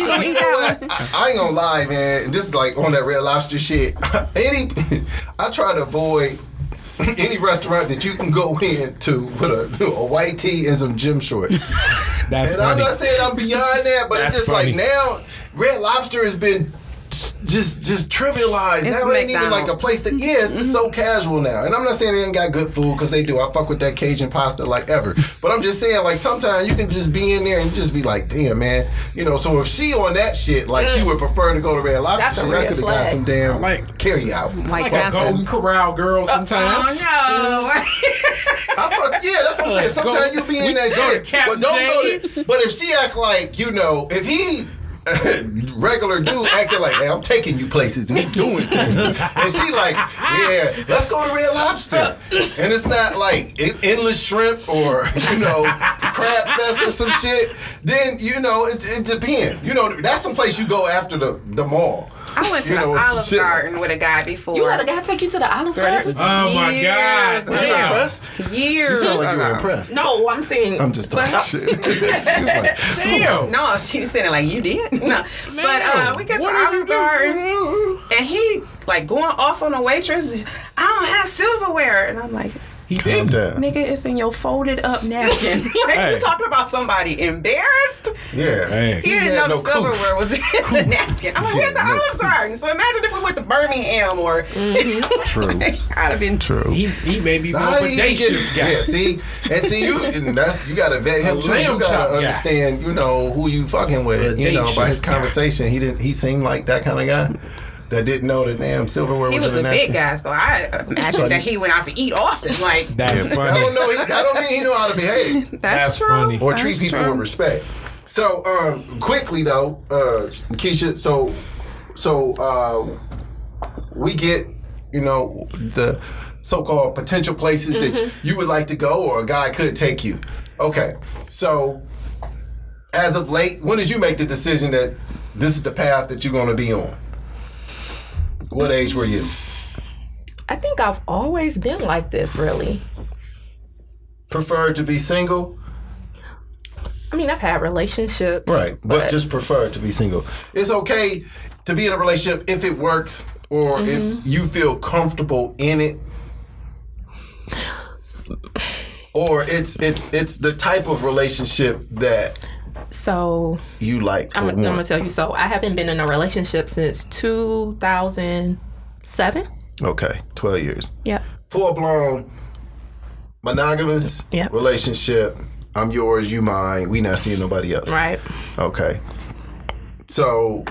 gonna eat know that what? I, I ain't gonna lie, man. Just like on that red lobster shit. Any, I try to avoid any restaurant that you can go in to with a, a white tee and some gym shorts. That's and I'm not saying I'm beyond that, but That's it's just funny. like now, Red Lobster has been just just trivialized. It's now it ain't even like a McDonald's. place to mm-hmm. yeah, it's so mm-hmm. casual now. And I'm not saying they ain't got good food because they do. I fuck with that Cajun pasta like ever. But I'm just saying like sometimes you can just be in there and just be like, damn man, you know. So if she on that shit, like she mm. would prefer to go to Red Mm. That's Lobster, a shit, I could have got some damn Like- carry out. Like Like a Golden Corral girl uh, sometimes. Oh no! Mm-hmm. I fuck yeah, that's what I'm saying. Sometimes Go- you be in that shit, but don't go to. But if she act like you know, if he. regular dude acting like, hey, I'm taking you places, we doing things. And she like, yeah, let's go to Red Lobster. And it's not like endless shrimp or, you know, crab fest or some shit. Then, you know, it, it depends. You know, that's some place you go after the, the mall. I went to You the know, it's Olive Garden with a guy before. You let a guy take you to the Olive Girl, this Garden? was Oh my years God. ago. Was you impressed? Years You sound like you were impressed. No, I'm saying. I'm just talking shit. Like, Damn. No, she was saying it like you did. No, but uh, we get to What did you Olive Garden. And he like going off on the waitress. I don't have silverware, and I'm like, He calm did. down. nigga, it's in your folded up napkin. like Hey. you talking about somebody embarrassed? Yeah. Hey. He didn't know no the silverware was in the napkin. I'm like, we at the had no Olive. Garden. So imagine if we went to Birmingham or mm-hmm. True. I'd have been True. He, he may be more How of a you day shift guy. Yeah, see, and see you, and that's you got to vet him A too. You got to understand, you know, who you fucking with. A You know, by his guy. conversation, he didn't. He seemed like that kind of guy that didn't know the damn silverware was. He was, was a the big guy, so I imagine that he went out to eat often. Like That's I funny. don't know. He, I don't mean he know how to behave that's, That's true. funny. or treat That's people true. with respect. So, um, quickly though, uh, Keisha. So, so uh, we get, you know, the so-called potential places that you would like to go, or a guy could take you. Okay, so as of late, when did you make the decision that this is the path that you're going to be on? What age were you? I think I've always been like this, really. Preferred to be single, I mean, I've had relationships. right? But, just preferred to be single. It's okay to be in a relationship if it works or if mm-hmm. you feel comfortable in it. Or it's it's it's the type of relationship that So you like. I'm, I'm gonna tell you. So I haven't been in a relationship since 2007. Okay, twelve years. Yep. Full blown monogamous Yeah. relationship. I'm yours, you mine. We not seeing nobody else. Right. Okay. So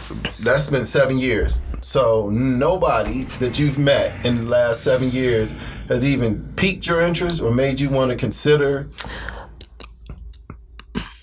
that's been seven years. So nobody that you've met in the last seven years has even piqued your interest or made you want to consider.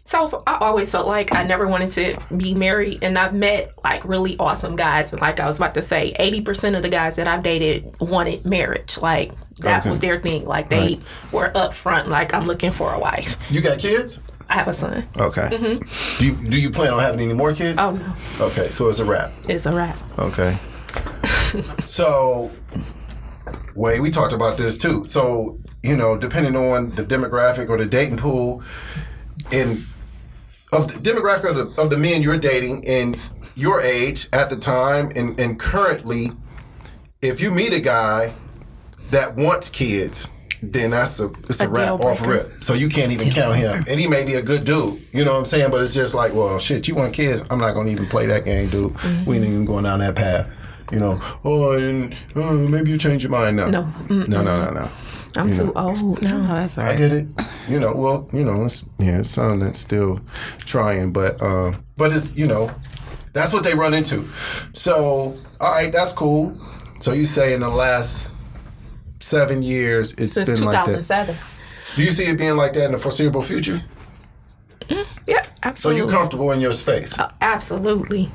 So I always felt like I never wanted to be married, and I've met like really awesome guys. And like I was about to say, eighty percent of the guys that I've dated wanted marriage. Like that Okay. was their thing. Like they were upfront. Like I'm looking for a wife. You got kids? I have a son. Okay. Mm-hmm. Do you do you plan on having any more kids? Oh no, Okay, so it's a wrap. it's a wrap. Okay. so, wait, we talked about this too. So, you know, depending on the demographic or the dating pool, and of the demographic of the, of the men you're dating and your age at the time and, and currently, if you meet a guy that wants kids, then that's a it's a, A wrap off rip. So you can't even count him, and he may be a good dude. You know what I'm saying? But it's just like, well, shit, you want kids? I'm not gonna even play that game, dude. We ain't even going down that path. You know? Oh, and uh, maybe you change your mind now. No. no, no, no, no. I'm too old. No, that's all I get it. You know, well, you know, it's yeah, it's something that's still trying, but uh, but it's you know, that's what they run into. So, all right, that's cool. So you say in the last seven years, it's Since been like that. 2007. Do you see it being like that in the foreseeable future? Yeah, absolutely. So you're comfortable in your space. absolutely.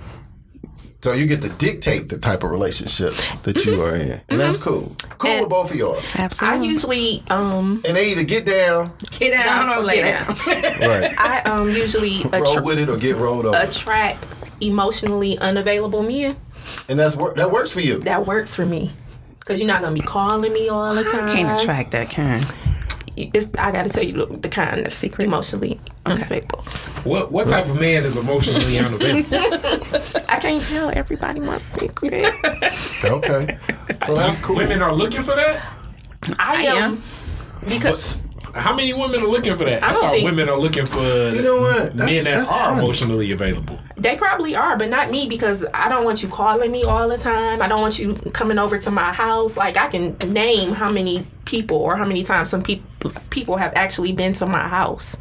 So you get to dictate the type of relationship that you are in, and that's cool. Cool And- with both of y'all. Absolutely. I usually um And they either get down, Get down or lay Get down. right, I um usually roll with it or get rolled over, attract emotionally unavailable men. and that's wor- that works for you. That works for me. Cause you're not gonna be calling me all the time. I can't attract that kind. It's, I gotta tell you the, the kind that's Secret. emotionally unavailable. What what type of man is emotionally unavailable? I can't tell everybody my secret. Okay, so that's cool. Women are looking for that. I I am because How many women are looking for that? I I, don't thought think- women are looking for You know what? That's- men that that's are funny. emotionally available. They probably are, but not me because I don't want you calling me all the time. I don't want you coming over to my house. Like I can name how many people or how many times some people people have actually been to my house.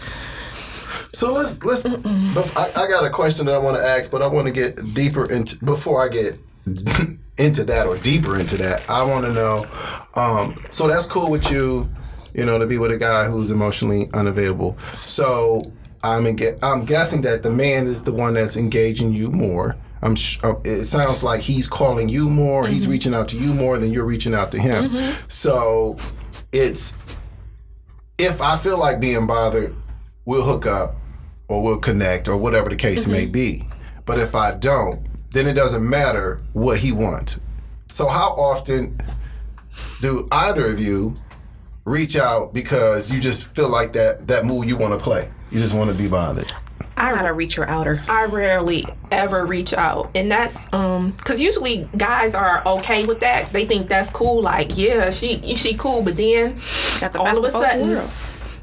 So let's let's. bef- I, I got a question that I want to ask, but I want to get deeper into before I get into that or deeper into that. I want to know. Um, so that's cool with you, you know, to be with a guy who's emotionally unavailable. So I'm enga- I'm guessing that the man is the one that's engaging you more. I'm. Sh- uh, it sounds like he's calling you more. He's mm-hmm. reaching out to you more than you're reaching out to him. Mm-hmm. So it's if I feel like being bothered, we'll hook up or we'll connect or whatever the case may mm-hmm. be. But if I don't, then it doesn't matter what he wants. So how often do either of you reach out because you just feel like that that mood you want to play? You just want to be bothered. I gotta reach your outer. I rarely ever reach out, and that's um because usually guys are okay with that. They think that's cool. Like, yeah, she she cool, but then the all of a sudden worlds.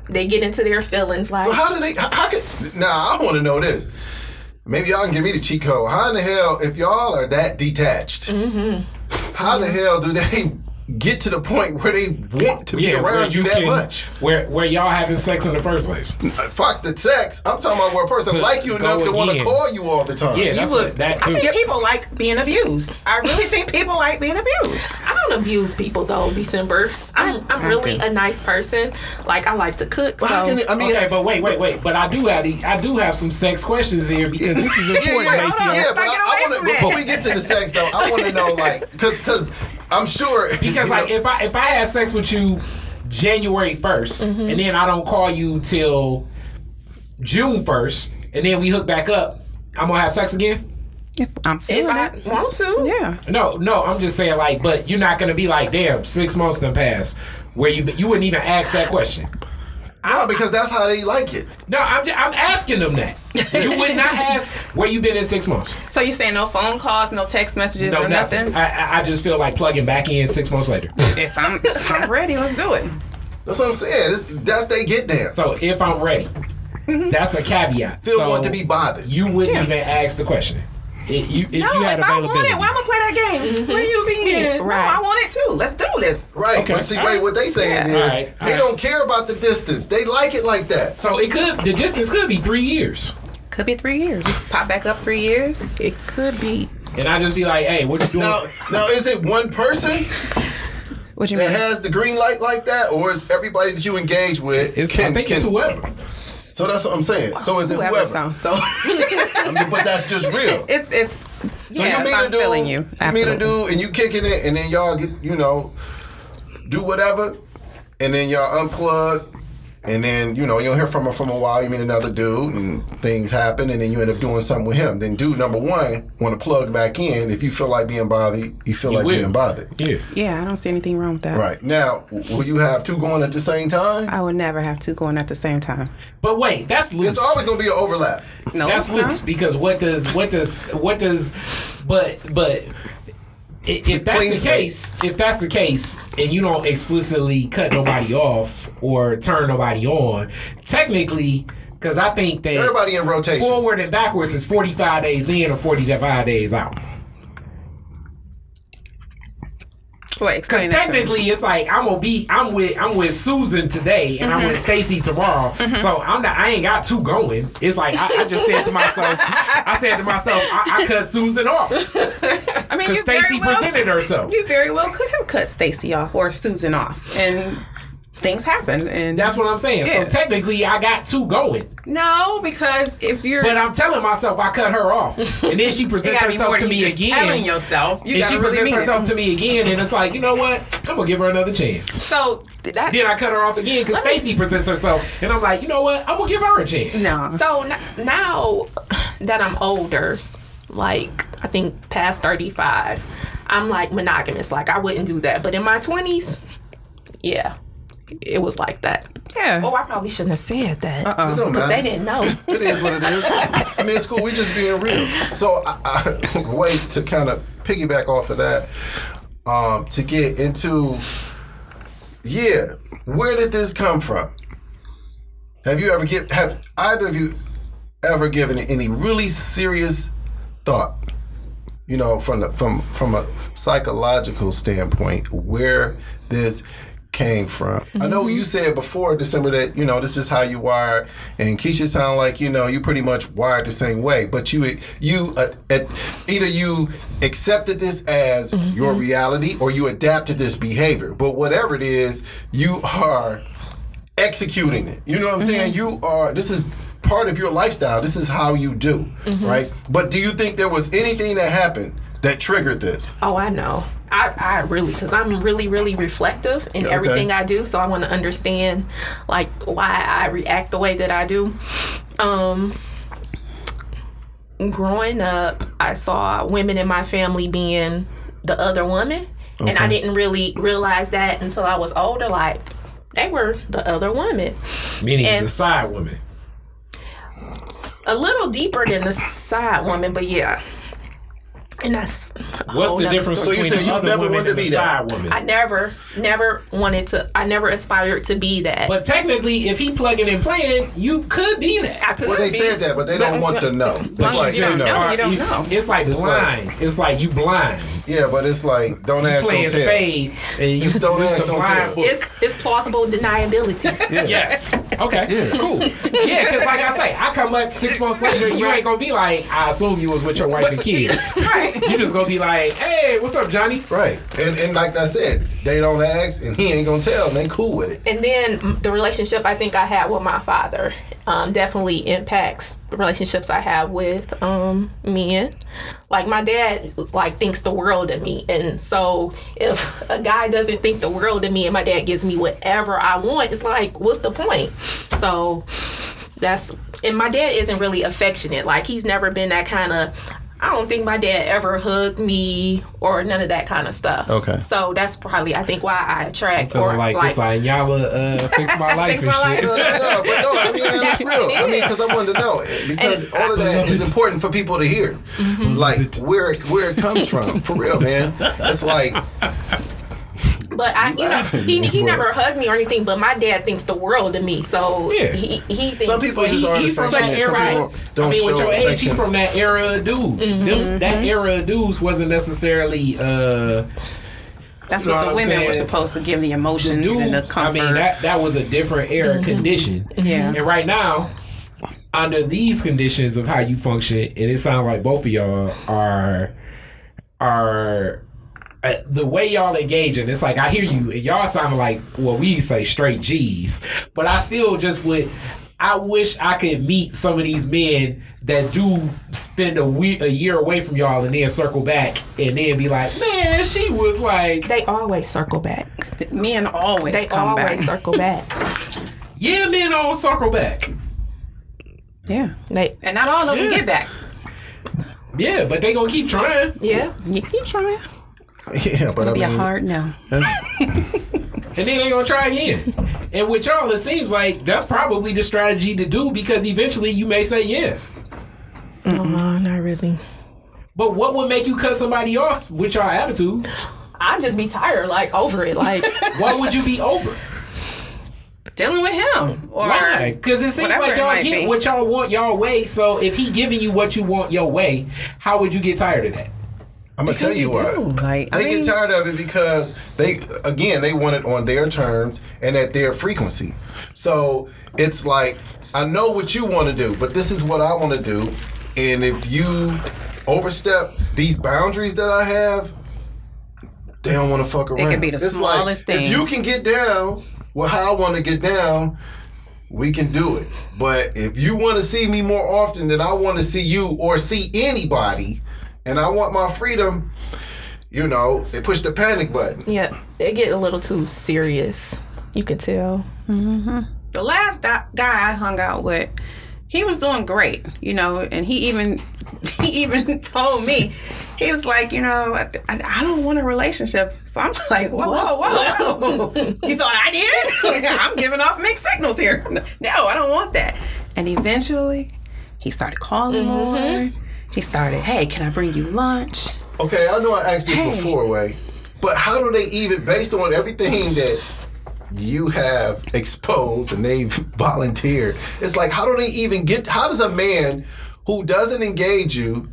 they get into their feelings. Like, So how do they? How, how could? Now I want to know this. Maybe y'all can give me the cheat code. How in the hell, if y'all are that detached, how the hell do they get to the point where they want to be where around you that can- much? Where where y'all having sex in the first place? Fuck the sex. I'm talking about where a person To like you go enough to want to call you all the time. Yeah, that's would- what that too. I think people like being abused. I really think people like being abused. I don't abuse people though. December, I'm I'm really a nice person. Like I like to cook. Well, how so can I mean, Okay, but wait, wait, wait. But I do have the, I do have some sex questions here because this is yeah, important, yeah, Macy. yeah, let's but not I, I wanna, before we get to the sex though, I want to know like, cause, cause I'm sure Because you like if I if I had sex with you January 1st Mm-hmm. and then I don't call you till June first and then we hook back up, I'm gonna have sex again. If I'm feeling if I it, want to, yeah. No, no, I'm just saying like, but you're not gonna be like, damn, six months done passed, where you you wouldn't even ask that question. No, because that's how they like it. No, I'm just, I'm asking them that. You would not ask where you been in six months. So you saying no phone calls, no text messages, No, or nothing? I, I- I just feel like plugging back in six months later. If I'm, if I'm ready, let's do it. That's what I'm saying. This, that's they get there. So if I'm ready, mm-hmm. that's a caveat. Still so want to be bothered. You wouldn't Yeah. even ask the question. If you, if No, you had if I want it, why am I going to play that game? Mm-hmm. Where you being? Yeah, No, right. I want it too. Let's do this. Right. Okay, But see, all wait, right. what they saying Yeah. is All right, all they right. don't care about the distance. They like it like that. so it could the distance could be three years, Could be three years. Pop back up three years. it could be. and I just be like, hey, what you doing? Now, now, is it one person What you that mean? has the green light like that, or is everybody that you engage with? it's, can- I think it's whoever. So that's what I'm saying. So is it Whoever whoever? sounds so. I mean, but that's just real. it's it's. So yeah, you meet I'm a dude, feeling you. you meet a dude, and you kicking it, and then y'all get, you know, do whatever, and then y'all unplug, and then you know you don't hear from her from a while. You meet another dude, and things happen, and then you end up doing something with him. Then dude number one want to plug back in. If you feel like being bothered, you feel like will. being bothered. Yeah. Yeah, I don't see anything wrong with that. Right now, will you have two going at the same time? I would never have two going at the same time. But wait, that's loose. It's always gonna be an overlap. No, that's it's not. loose because what does what does what does but but i- if that's the case, if that's the case, and you don't explicitly cut nobody off or turn nobody on, technically, because I think that Everybody in rotation. forward and backwards is 45 days in or 45 days out. Explain Because that to me. technically, it's like I'm gonna be I'm with I'm with Susan today and I'm with mm-hmm. Stacy tomorrow. Mm-hmm. So I'm not I ain't got two going. It's like I, I just said to myself, I said to myself, I, I cut Susan off I mean, because Stacy well, presented herself. you very well could have cut Stacy off or Susan off, and things happen. And That's what I'm saying. Yeah. So technically, I got two going, no, because if you're, but I'm telling myself I cut her off, and then she presents gotta be more herself to me just again. telling yourself. You and she really presents herself it. to me again, and it's like, you know what? I'm gonna give her another chance. So that's Then I cut her off again because Stacy presents herself, and I'm like, you know what? I'm gonna give her a chance. no. So n- now that I'm older, like I think past 35, I'm like monogamous. Like I wouldn't do that. But in my 20s, yeah, it was like that. yeah. Oh, I probably shouldn't have said that It don't because they didn't know. It is what it is. I mean, it's cool. We're just being real. So, I, I, wait to kind of piggyback off of that um, to get into, yeah, where did this come from? Have you ever give have either of you ever given it any really serious thought? You know, from the from from a psychological standpoint, where this came from. I know you mm-hmm. said before December that you know this is how you wired, and Keisha sound like you know you pretty much wired the same way. But you you uh, at, either you accepted this as your mm-hmm. reality or you adapted this behavior. But whatever it is, you are executing it. You know what I'm saying? Mm-hmm. You are. This is part of your lifestyle. This is how you do, right? But do you think there was anything that happened that triggered this? Oh, I know. I, I really, because I'm really, really reflective in Okay. everything I do. So I want to understand, like, why I react the way that I do. Um, growing up, I saw women in my family being the other woman. And I didn't really realize that until I was older. Like, they were the other woman. Meaning And- the side woman. A little deeper than the side woman, but yeah. And that's What's the difference story. So you between said the you other never women wanted to and the be that? side woman? I never, never wanted to. I never aspired to be that. but technically, if he plugging and playing, you could be that. I could Well, they be. said that, but they don't want to know. It's like you don't you know. know. you don't know. It's like It's like- blind. it's like you blind. Yeah, but it's like don't ask, don't tell. spades. And you Just don't it's ask, don't tell. book. It's it's plausible deniability. Yes. Okay. Yeah. Cool. Yeah, because like I say, I come up six months later, you ain't gonna be like, I assume you was with your wife and kids. Right. You just gonna be like, hey, what's up, Johnny? Right, and and like I said, they don't ask, and he ain't gonna tell, and they cool with it. and then the relationship I think I had with my father um, definitely impacts the relationships I have with um, men. Like my dad, like thinks the world of me, and so if a guy doesn't think the world of me, and my dad gives me whatever I want, it's like, what's the point? So that's and my dad isn't really affectionate. Like he's never been that kind of. I don't think my dad ever hugged me or none of that kind of stuff. Okay. So that's probably I think why I attract Feeling or like, this like y'all uh, fix my life Fix and my shit. No, no, no, but no, I mean that's That's real. I mean, because I wanted to know because And all of that is important for people to hear, Mm-hmm. like where where it comes from, for real, man. It's like But I, you know, he, he never hugged me or anything. But my dad thinks the world of me, so Yeah. he he thinks. some people But just aren't he from that affectionate. Some era. people don't I mean, with show your age, he from that era of dudes. Mm-hmm, Them, that era of dudes wasn't necessarily uh, That's You know what the what I'm women were supposed to give the the emotions dudes. and the comfort. I mean, that that was a different era Mm-hmm. condition. Yeah. And right now, under these conditions of how you function, and it sounds like both of y'all are are uh, the way y'all engaging. It's like I hear you, and y'all sound like well, we say straight G's, but I still just would. I wish I could meet some of these men that do spend a, we- a year away from y'all and then circle back and then be like, man, she was like, they always circle back. Men always They come always back. circle back. yeah, men all circle back. Yeah. They And not all of them get back. Yeah, but they gonna keep trying. yeah. You keep trying. Yeah, but I Be a mean, hard no. and then they gonna try again. And with y'all, it seems like that's probably the strategy to do because eventually you may say yeah. No, uh-uh, not really. But what would make you cut somebody off with your attitude? I'd just be tired, like over it. Like What would you be over? Dealing with him. Or Why? Because it seems like y'all get be. what y'all want y'all way. So if he giving you what you want your way, how would you get tired of that? I'm gonna tell you you what. do. Like, I they mean- get tired of it because they again they want it on their terms and at their frequency. So it's like I know what you want to do, but this is what I want to do, and if you overstep these boundaries that I have, they don't want to fuck around. It can be the It's smallest like, thing. If you can get down with how I want to get down, we can do it. But if you want to see me more often than I want to see you or see anybody, and I want my freedom, you know, they push the panic button. yeah, they get a little too serious. You can tell. Mm-hmm. the last di- guy I hung out with, he was doing great, you know, and he even he even told me he was like, you know, I, I, I don't want a relationship. So I'm like, whoa, whoa, whoa, whoa. you thought I did? I'm giving off mixed signals here. No, I don't want that. And eventually, he started calling mm-hmm. more. He started, hey, can I bring you lunch? Okay, I know I asked this Hey. before, way, but how do they even, based on everything that you have exposed and they've volunteered. It's like, how do they even get? How does a man who doesn't engage you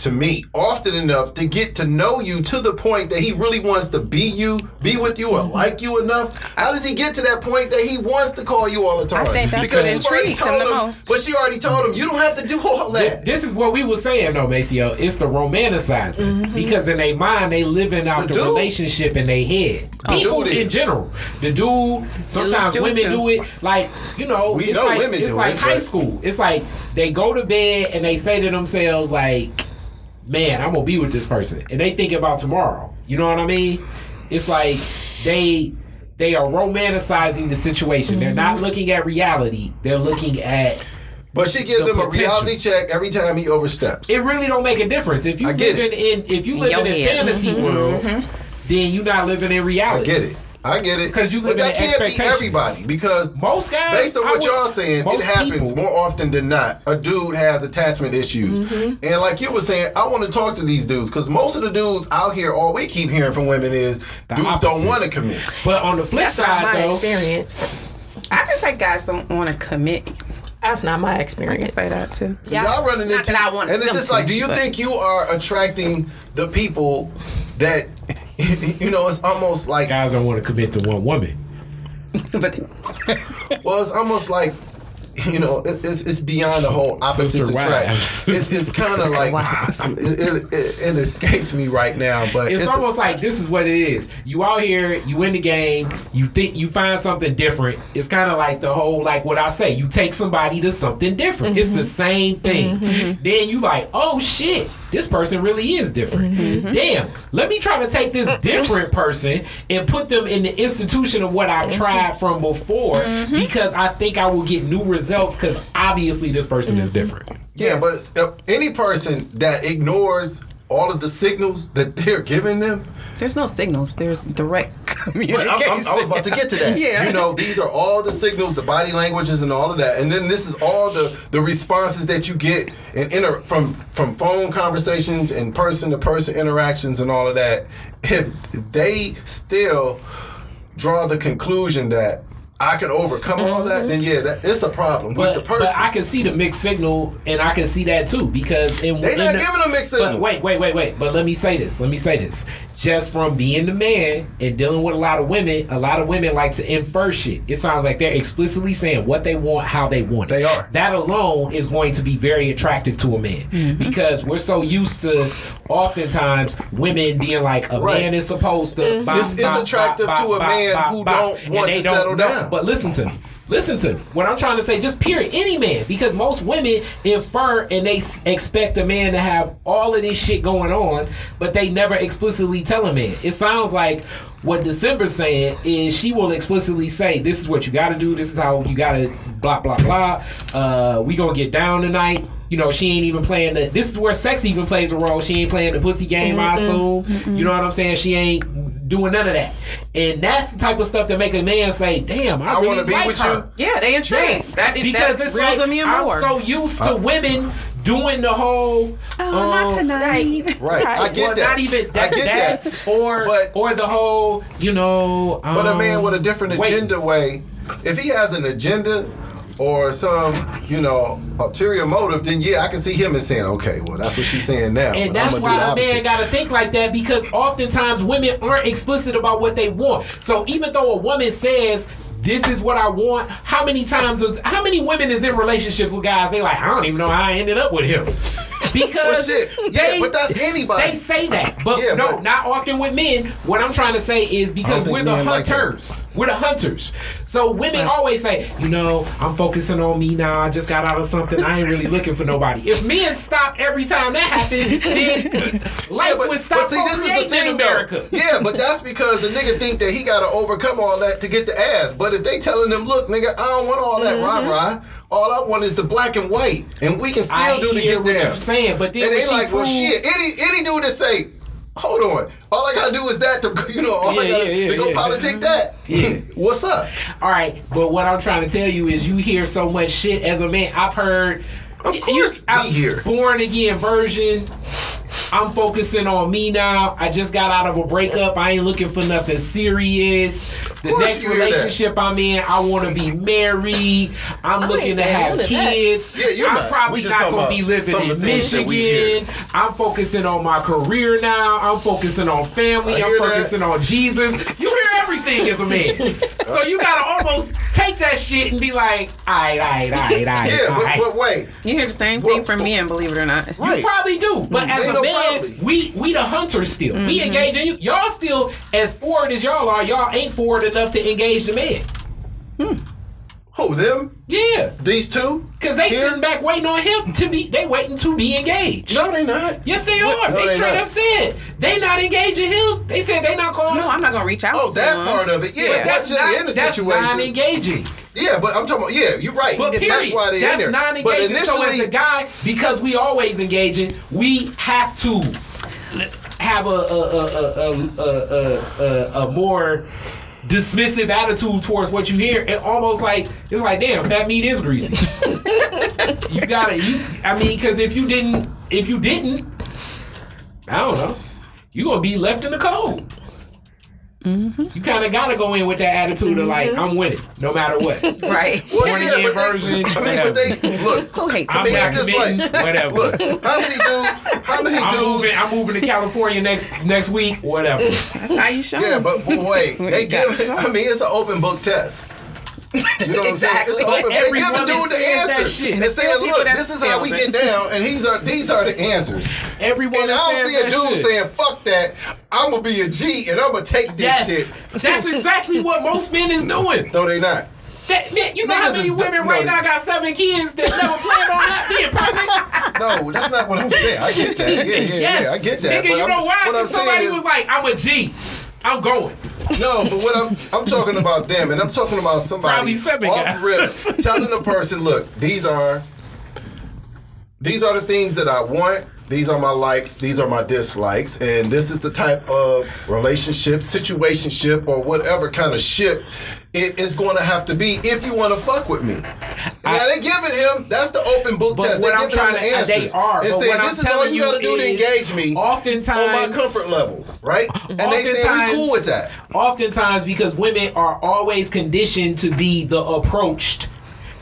to me often enough to get to know you to the point that he really wants to be you, be with you, or like you enough? How does he get to that point that he wants to call you all the time? I think that's because what you've already intrigues him told the him, most. But she already told him you don't have to do all that. This is what we were saying though, Maceo. It's the romanticizing mm-hmm. because in their mind they living out The the, relationship in their head. People dude in general, the dude. Sometimes do it women too. do it. Like you know, We it's know like women it's do like it, high but- school. It's like they go to bed and they say to themselves like, "Man, I'm gonna be with this person," and they think about tomorrow. You know what I mean? It's like they. They are romanticizing the situation. They're not mm-hmm. looking at reality. They're looking at But she gives The him a reality check every time he oversteps. it really don't make a difference. If you I get in if you In living your in head. fantasy mm-hmm. world, mm-hmm. then you're not living in reality. I reality. get it. I get it. 'Cause you but live in that can't be everybody because Most guys, based on what would- y'all saying, it happens people- more often than not. A dude has attachment issues, Mm-hmm. and like you were saying, I want to talk to these dudes because most of the dudes out here, all we keep hearing from women is dudes don't want to commit. But on the flip That's not side, my though, experience. I can say guys don't want to commit. That's not my experience. I can say that too. Yeah. Y'all running Not into, that I want and it's just like, do you but- think you are attracting the people that, you know, it's almost like guys don't want to commit to one woman. but Well, it's almost like you know, it, it's it's beyond the whole opposites Sister attract. It's it's kind of like it, it, it, it escapes me right now, but It's, it's, almost like this is what it is. You out here, you win the game, you think you find something different. It's kind of like the whole like what I say. You take somebody to something different. It's the same thing. Then you like, oh shit, this person really is different. Mm-hmm. Mm-hmm. Damn, let me try to take this different person and put them in the institution of what I've mm-hmm. tried from before because I think I will get new results because obviously this person is different. yeah, but uh, any person that ignores all of the signals that they're giving them. there's no signals. There's direct communication. I'm, I'm, I was about to get to that. Yeah. You know, these are all the signals, the body languages, and all of that. And then this is all the the responses that you get and inter- from from phone conversations and person to person interactions and all of that. If they still draw the conclusion that I can overcome all that, then yeah, that, it's a problem with But, the person. but I can see the mixed signal, and I can see that too because in, They in not the- giving them mixed But signals. wait, wait, wait, wait. But let me say this. Let me say this. Just from being the man and dealing with a lot of women, a lot of women like to infer shit. It sounds like they're explicitly saying what they want, how they want it. They are. That alone is going to be very attractive to a man mm-hmm. because we're so used to oftentimes women being like a Right. man is supposed to. bop, It's- it's bop, attractive bop, to a bop, man bop, who bop, don't want to don't settle know. down. But listen to me. Listen to me. What I'm trying to say, just period, any man, because most women infer and they s- expect a man to have all of this shit going on, but they never explicitly tell a man. It sounds like what December's saying is she will explicitly say, "This is what you got to do. This is how you got to blah blah blah. Uh, we gonna get down tonight." You know, she ain't even playing the. This is where sex even plays a role. She ain't playing the pussy game. I assume. You know what I'm saying? She ain't doing none of that, and that's the type of stuff that make a man say, "Damn, I, I really wanna be like with her." you. yeah, they intrigued. Yes, that, because that it's reels like them in I'm more. so used to women doing the whole. oh, not um, tonight. right, I get well, that. Not even I get that, or But- or the whole, you know. Um, But a man with a different wait, agenda way, if he has an agenda or some, you know, ulterior motive, then yeah, I can see him as saying, okay, well, that's what she's saying now. And that's why a man got to think like that because oftentimes women aren't explicit about what they want. So even though a woman says, this is what I want. How many times? Is, how many women is in relationships with guys? They like, I don't even know how I ended up with him. Because Well, shit. Yeah, but that's anybody. They say that, but Yeah, no, but- not often with men. What I'm trying to say is because we're the men like hunters. we're the hunters. So women always say, you know, I'm focusing on me now. I just got out of something. I ain't really looking for nobody. If men stop every time that happens, then life Yeah, but, would stop but see, this is the thing, in America. though. Yeah, but that's because the nigga think that he got to overcome all that to get the ass. But if they telling them, look, nigga, I don't want all that Mm-hmm. rah rah. All I want is the black and white, and we can still I do to get what down. you're saying, but then and they like, well, shit. Any any dude that say, hold on, all I gotta do is that to you know, all I gotta yeah, yeah, go yeah. politic mm-hmm. that. What's up? All right, but what I'm trying to tell you is you hear so much shit as a man. I've heard Of course, I'm be here. Born again version. I'm focusing on me now. I just got out of a breakup. I ain't looking for nothing serious. The next you that. relationship I'm in, I want to be married. I'm I looking to have none of that. kids. Yeah, you're I'm not. probably We just not talking going to be about living some of in the things that we hear. Michigan. I'm focusing on my career now. I'm focusing on family. I I'm hear that. focusing on Jesus. You hear everything as a man. so you got to almost take that shit and be like, all right, all right, all right, all right. Yeah, all but, but wait. You hear the same Well, thing from men, believe it or not. Right. You probably do, but as Ain't a man, probably. we we the hunters still. We engage in you. Y'all still as forward as y'all are. Y'all ain't forward enough to engage the man. Hmm. Who them? Yeah, These two? because they Here? sitting back waiting on him to be. They waiting to be engaged. No, they not. Yes, they are. No, they they straight not. up said they not engaging him. They said they not calling. No, I'm not gonna reach out. Oh, to that him. part of it. Yeah, Yeah. that's that's not, in the that's situation. non-engaging. Yeah, but I'm talking about, yeah, you're right. But period, that's why they're that's in there. non-engaging. But so as initially, a guy, because we always engaging, we have to have a a a a, a, a, a, a more dismissive attitude towards what you hear, and almost like it's like, damn, fat meat is greasy. you gotta, you. I mean, because if you didn't, if you didn't, I don't know, you gonna be left in the cold. Mm-hmm. You kind of gotta go in with that attitude of like, I'm with it, no matter what. Right. well, born yeah, again but they- version, I mean, whatever. but they, look, Who hates I I'm mean, not it's just like, whatever. look, how many dudes, how many I'm dudes, moving. I'm moving to California next next week. Whatever. That's how you show. yeah, but, but wait, they You gotta give. I mean, it's an open book test. You know what I'm saying? Exactly. It's open, every the woman dude the says that answer. shit. And saying, look, this is how we get down, and these are these are the answers. Everyone. And I don't see a dude saying, fuck that, I'm gonna be a G and I'm gonna take this Yes, shit. that's exactly what most men is doing. No, they not. That, man, you know how many women d- right no. now got seven kids that never planned on not being pregnant? No, that's not what I'm saying. I get that. Yeah, yeah, yes, yeah. I get that. Nigga, But you I'm- know why? Somebody is, was like, "I'm a G, I'm going." no, but what I'm I'm talking about them, and I'm talking about somebody off guys. rip telling a person, look, these are these are the things that I want. These are my likes. These are my dislikes, and this is the type of relationship, situationship, or whatever kind of ship it is going to have to be if you want to fuck with me. now they giving him that's the open book test. I'm giving him the uh, they answers are. and saying this I'm is all you got to do to engage me Oftentimes, on my comfort level, right? And they say we cool with that. Oftentimes, because women are always conditioned to be the approached,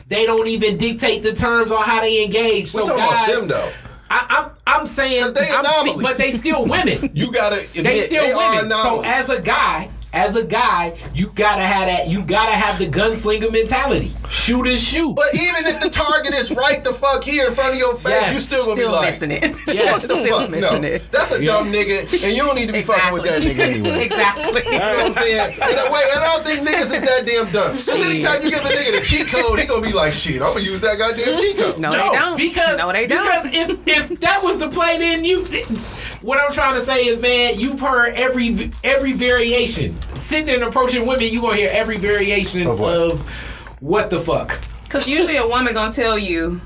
they don't even dictate the terms on how they engage. We're so talking guys, about them though. I, I'm I'm saying, they I'm spe- but they still women. You gotta admit they still they are women. So as a guy, as a guy, you gotta have that. You gotta have the gunslinger mentality. Shoot is shoot. But even if the target is right the fuck here in front of your face, Yes. you still gonna Still be like, missing it. Yes. What the Still fuck? missing No, it. that's a dumb nigga, and you don't need to be fucking with that nigga anyway. exactly. You know what I'm saying? And, I- wait, and I don't think niggas is that damn dumb. Because anytime you give a nigga the cheat code, he gonna be like, shit, I'm gonna use that goddamn cheat code. No, they don't. Because no, they don't. Because if if that was the play, then you. What I'm trying to say is, man, you've heard every every variation. Sitting and approaching women, you gonna hear every variation Of of what? what, the fuck. Because usually a woman gonna tell you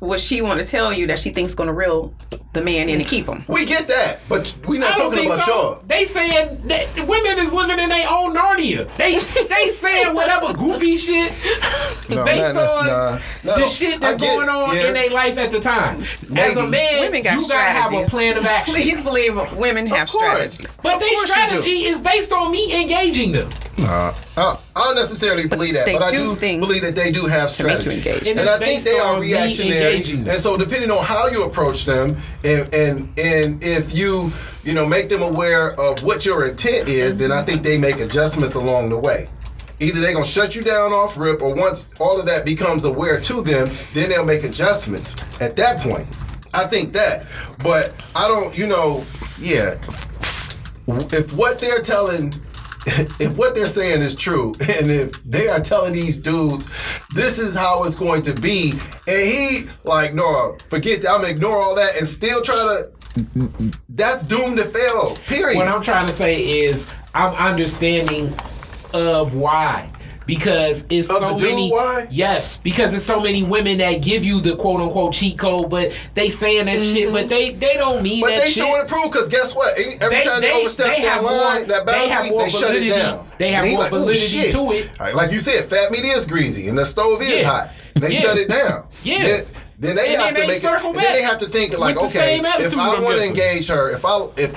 what she want to tell you that she thinks gonna reel the man in and keep him. We get that, but we not talking about so. y'all. They saying that women is living in their own Narnia. They they saying whatever goofy shit No, based nah, on nah. No, the shit that's get- going on yeah. in their life at the time. As a man, Women got you gotta have a plan of action. Please believe women have Of strategies. But Of their course you do. strategy is based on me engaging them. Nah, uh, I don't necessarily believe that, they but I do do believe that they do have to make you strategy, engaged. And and I think they are reactionary. And so, depending on how you approach them, and and and if you you know make them aware of what your intent is, then I think they make adjustments along the way. Either they're gonna shut you down off rip, or once all of that becomes aware to them, then they'll make adjustments at that point. I think that, but I don't, you know, yeah. If what they're telling if what they're saying is true, and if they are telling these dudes this is how it's going to be, and he like, no, forget that, I'm gonna ignore all that and still try to that's doomed to fail. Period. What I'm trying to say is I'm understanding of why. Because it's Of so many why? Yes, because it's so many women that give you the quote unquote cheat code, but they saying that shit, but mm-hmm. they they don't mean but that they shit. showing it proof because guess what? Every time they, overstep that line, more, that they boundary, more they, shut it down. They have more like, "Ooh, validity shit." to it. All right, like you said, fat meat is greasy and the stove is Yeah. hot. They Yeah. shut it down. Yeah. Then, then they And have then to they make it. Then they have to think like, the okay, if I want to engage her, if I if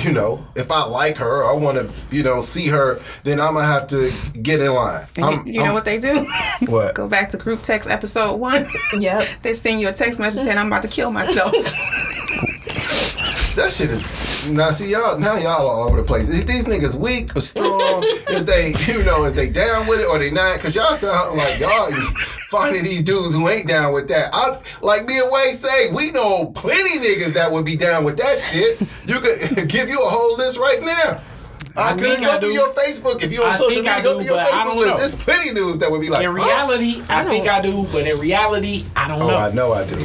you know if I like her, I want to you know see her, then I'm gonna have to get in line. I'm, you know I'm- what they do? What? Go back to group text episode one. Yep. they send you a text message saying I'm about to kill myself. That shit is now. See y'all now. Y'all all over the place. Is these niggas weak or strong? is they you know is they down with it or they not? Cause y'all sound like y'all finding these dudes who ain't down with that. I like me and Wade say we know plenty niggas that would be down with that shit. You could give you a whole list right now. I, I couldn't go I through do. your Facebook. If you're on I social think I media, go do, through your but I Facebook don't list. know. There's plenty dudes that would be like, In huh? reality, I, think I do, but in reality, I don't Oh, know. I know I do.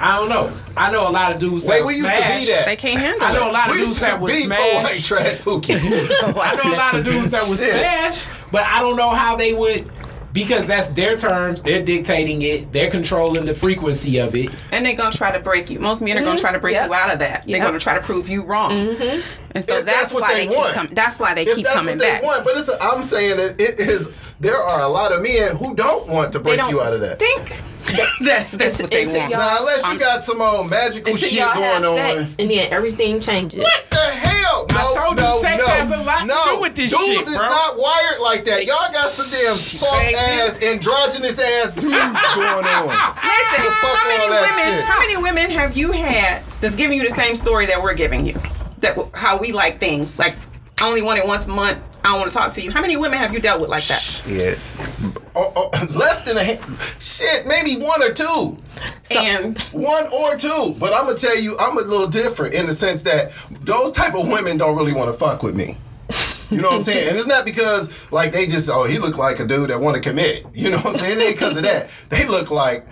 I don't know. I know a lot of dudes. Wait, that we used to be that. they can't handle I know a lot of dudes that to would be poor white trash. I know a lot of dudes that would Shit. smash, but I don't know how they would because that's their terms. They're dictating it. They're controlling the frequency of it. And they're gonna try to break you. Most men are gonna mm-hmm. try to break Yep. you out of that. They're gonna try to prove you wrong. Mm-hmm. And so that's, that's what why they they, want. keep coming. That's why they if keep that's coming what they back. want. But it's a, I'm saying that it is. There are a lot of men who don't want to break don't you out of that. think that that's what they Until want. Now, unless you I'm- got some old magical Until shit y'all going have on. sex, and then everything changes. What the hell? No, I told you no, sex no, has a lot to no. do with this Dudes shit, is bro. not wired like that. Y'all got some damn soft Fake ass, androgynous ass dudes going on. Listen, how many women? shit? How many women have you had that's giving you the same story that we're giving you? That how we like things. Like I only want it once a month. I don't want to talk to you. How many women have you dealt with like that? Shit. Oh, oh, less than a ha- shit, maybe one or two. and One or two, but I'm gonna tell you, I'm a little different in the sense that those type of women don't really want to fuck with me. You know what I'm saying? And it's not because like they just oh he look like a dude that want to commit. You know what I'm saying? It ain't because of that. They look like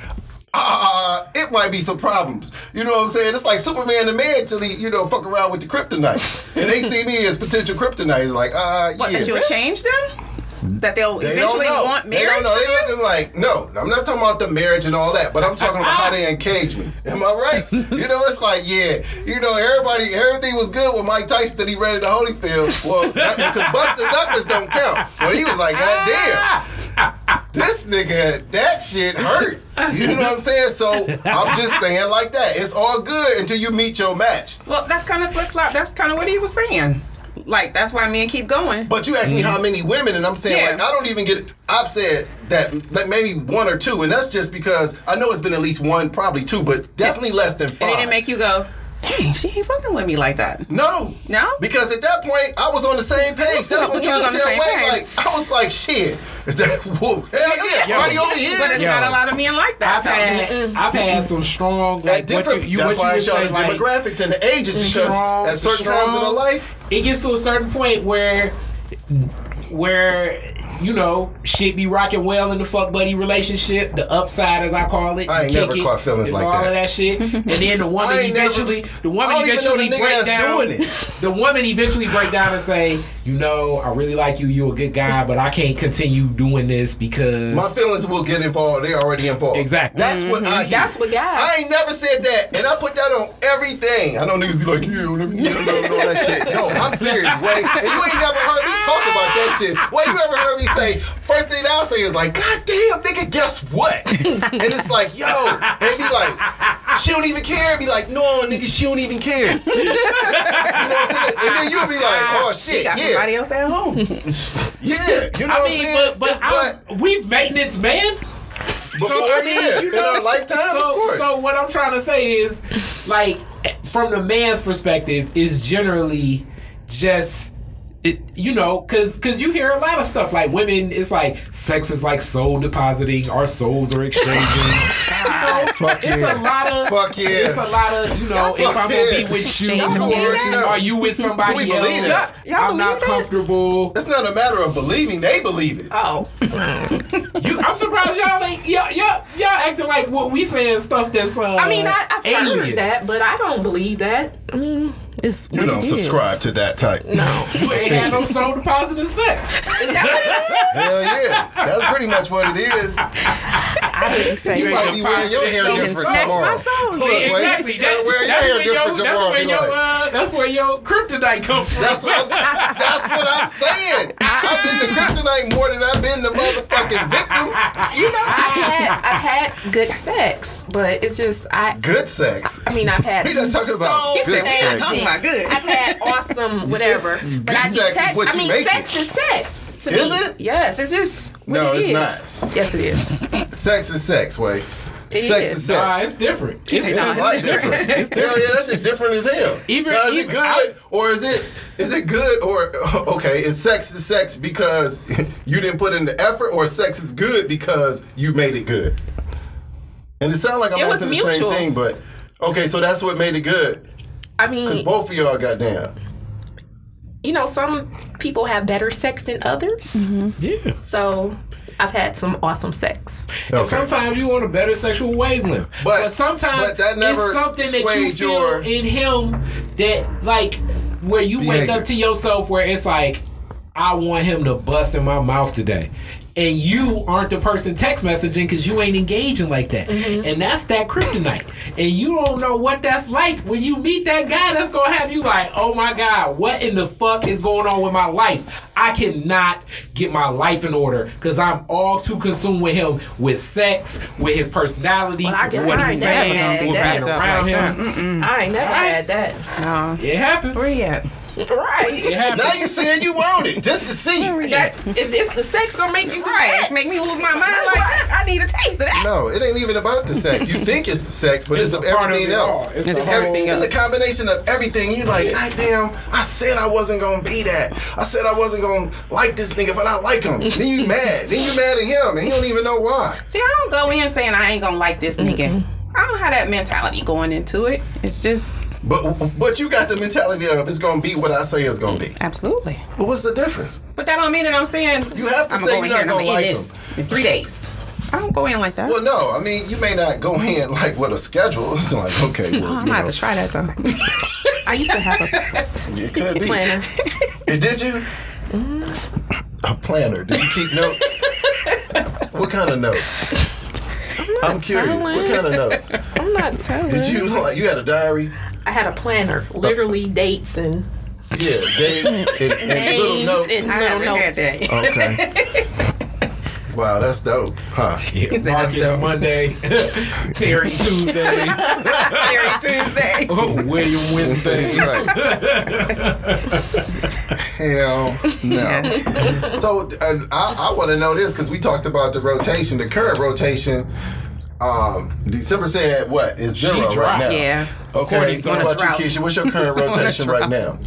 uh, it might be some problems. You know what I'm saying? It's like Superman the man till he, you know, fuck around with the kryptonite. And they see me as potential kryptonite. It's like, uh, what? yeah. That you'll change them? That they'll They eventually want They marriage? don't know. They looking like no. I'm not talking about the marriage and all that, but I'm talking about how they engage me. Am I right? you know, it's like yeah. You know, everybody, everything was good with Mike Tyson he ran into Holyfield. Well, because Buster Douglas don't count. But he was like, God damn, this nigga, that shit hurt. You know what I'm saying? So I'm just saying like that. It's all good until you meet your match. Well, that's kind of flip flop. That's kind of what he was saying. Like that's why men keep going. But you asked me how mm-hmm. many women, and I'm saying Yeah. like I don't even get. it. I've said that like, maybe one or two, and that's just because I know it's been at least one, probably two, but definitely less than and it didn't make you go, dang, she ain't fucking with me like that. no, No? because at that point I was on the same page. That's what I'm You was trying on to the tell same Wayne. page. Like I was like, shit, is that whoa? Hell yeah, party over here. But it's Yo. not a lot of men like that. I've though. had I've had some strong At like what different, you, you that's what why I you would show the like demographics and the ages mm-hmm. because strong- at certain times in the life, it gets to a certain point where where you know shit be rocking well in the fuck buddy relationship the upside as i call it I ain't never kick it, caught feelings and like all that. of that shit and then the woman I ain't never- eventually the woman I don't even know the eventually break down the woman eventually break down and say you know i really like you you're a good guy but i can't continue doing this because my feelings will get involved. They already involved. Exactly. That's what I mm-hmm. hear. That's what guys- I ain't never said that, and I put that on everything. I know niggas be like, yeah, let me know all that shit. No, I'm serious, Wait, And you ain't never heard me talk about that shit. Wait, you ever heard me say? First thing I'll say is like, God damn, nigga, guess what? and it's like, yo, and be like, she don't even care. Be like, no, nigga, she don't even care. you know what I'm saying? And then you'll be like, oh She shit, got yeah, somebody else at home. yeah. You know I what I'm mean, saying? but but, I'm, we've maintenance man. Before, So I mean, yeah, you in our lifetime, so, of course. So what I'm trying to say is, like, from the man's perspective, is generally just. It, you know, cause, cause you hear a lot of stuff like women. It's like sex is like soul depositing. Our souls are exchanging. you know, Fuck it's yeah. a lot of. Fuck yeah. It's a lot of. You know, if I'm gonna yeah. be with you, Exchange you are you with somebody we believe else? this? Y'all- y'all I'm not that? comfortable. It's not a matter of believing; they believe it. Oh, You, I'm surprised y'all ain't y'all, y'all y'all acting like what we saying stuff that's. Uh, I mean, I, I've alien. heard that, but I don't believe that. I mean, it's You what don't it is. subscribe to that type. No, You ain't had no soul deposit in sex. is that what it is? Hell yeah, that's pretty much what it is. I didn't say You might be wearing your hair different snatch tomorrow. my soul. Look, exactly. you That, gotta wear your that's hair where your, different that's tomorrow. where your, uh, that's where your kryptonite comes from. That's what, I'm, that's what I'm saying. I've been the kryptonite more than I've been the motherfucking victim. You know, I've had I've had good sex, but it's just I. Good sex. I mean, I've had He's not talking about so good sex. Talking about good. I've had awesome whatever, Yes, but good I sex is detect. what I mean, make sex it. is sex to Is me. it? Yes, it's just what No, it it's is. not. Yes, it is. Sex is sex, way. It sex is. is sex. Nah, it's different. It's, It's No, like it's different. Hell yeah, that shit different as hell. Even- now, is even- it good I- or is it is it good or okay? Is sex is sex because you didn't put in the effort, or sex is good because you made it good? And it sounds like I'm It was asking the same thing, but okay, so that's what made it good I mean, because both of y'all got down. you know, some people have better sex than others. Mm-hmm. yeah. So I've had some awesome sex. Okay. Sometimes you want a better sexual wavelength, But- sometimes but that never it's something that you swayed feel your- in him that like where you wake up to yourself where it's like I want him to bust in my mouth today. And you aren't the person text messaging because you ain't engaging like that. Mm-hmm. And that's that kryptonite. And you don't know what that's like when you meet that guy that's gonna have you like, oh my God, what in the fuck is going on with my life? I cannot get my life in order because I'm all too consumed with him with sex, with his personality, Well, I guess what I he's never saying, being wrapped up around like that. him. I ain't never had that. No. It happens. Where you at? Right. Now you're saying you want it just to see. That, if this the sex gonna make you Right. right. Make me lose my mind like that. I need a taste of that. No, it ain't even about the sex. You think it's the sex, but it's, It's of everything it else. all. It's It's, the every- whole- it's a combination of everything. You like, God damn, I said I wasn't gonna be that. I said I wasn't gonna like this nigga, but I like him. then you mad. Then you mad at him, and he don't even know why. See, I don't go in saying I ain't gonna like this nigga. I don't have that mentality going into it. It's just But but you got the mentality of it's gonna be what I say it's gonna be. absolutely. But what's the difference? But that don't mean that I'm saying You have to I'm say go you're not here and I'm gonna gonna like this in three days. I don't go in like that. Well, no, I mean you may not go in like with a schedule. It's like okay, well, I'm you gonna have to try that though. I used to have a it could be. planner. And did you? Mm. A planner. Did you keep notes? what kind of notes? I'm curious. What kind of notes? I'm not telling. Did you like you had a diary? I had a planner, literally dates and Yeah, dates and, and little notes. and I little haven't had notes. that. Okay. wow, that's dope, huh? Yeah, said that's dope. Monday, Terry Tuesdays, Terry Tuesday. William Wednesdays. Hell no. so uh, I, I want to know this because we talked about the rotation. The current rotation, um, December said what is She zero right now. Yeah. Okay. What her. about you, drought. Keisha? What's your current rotation right now?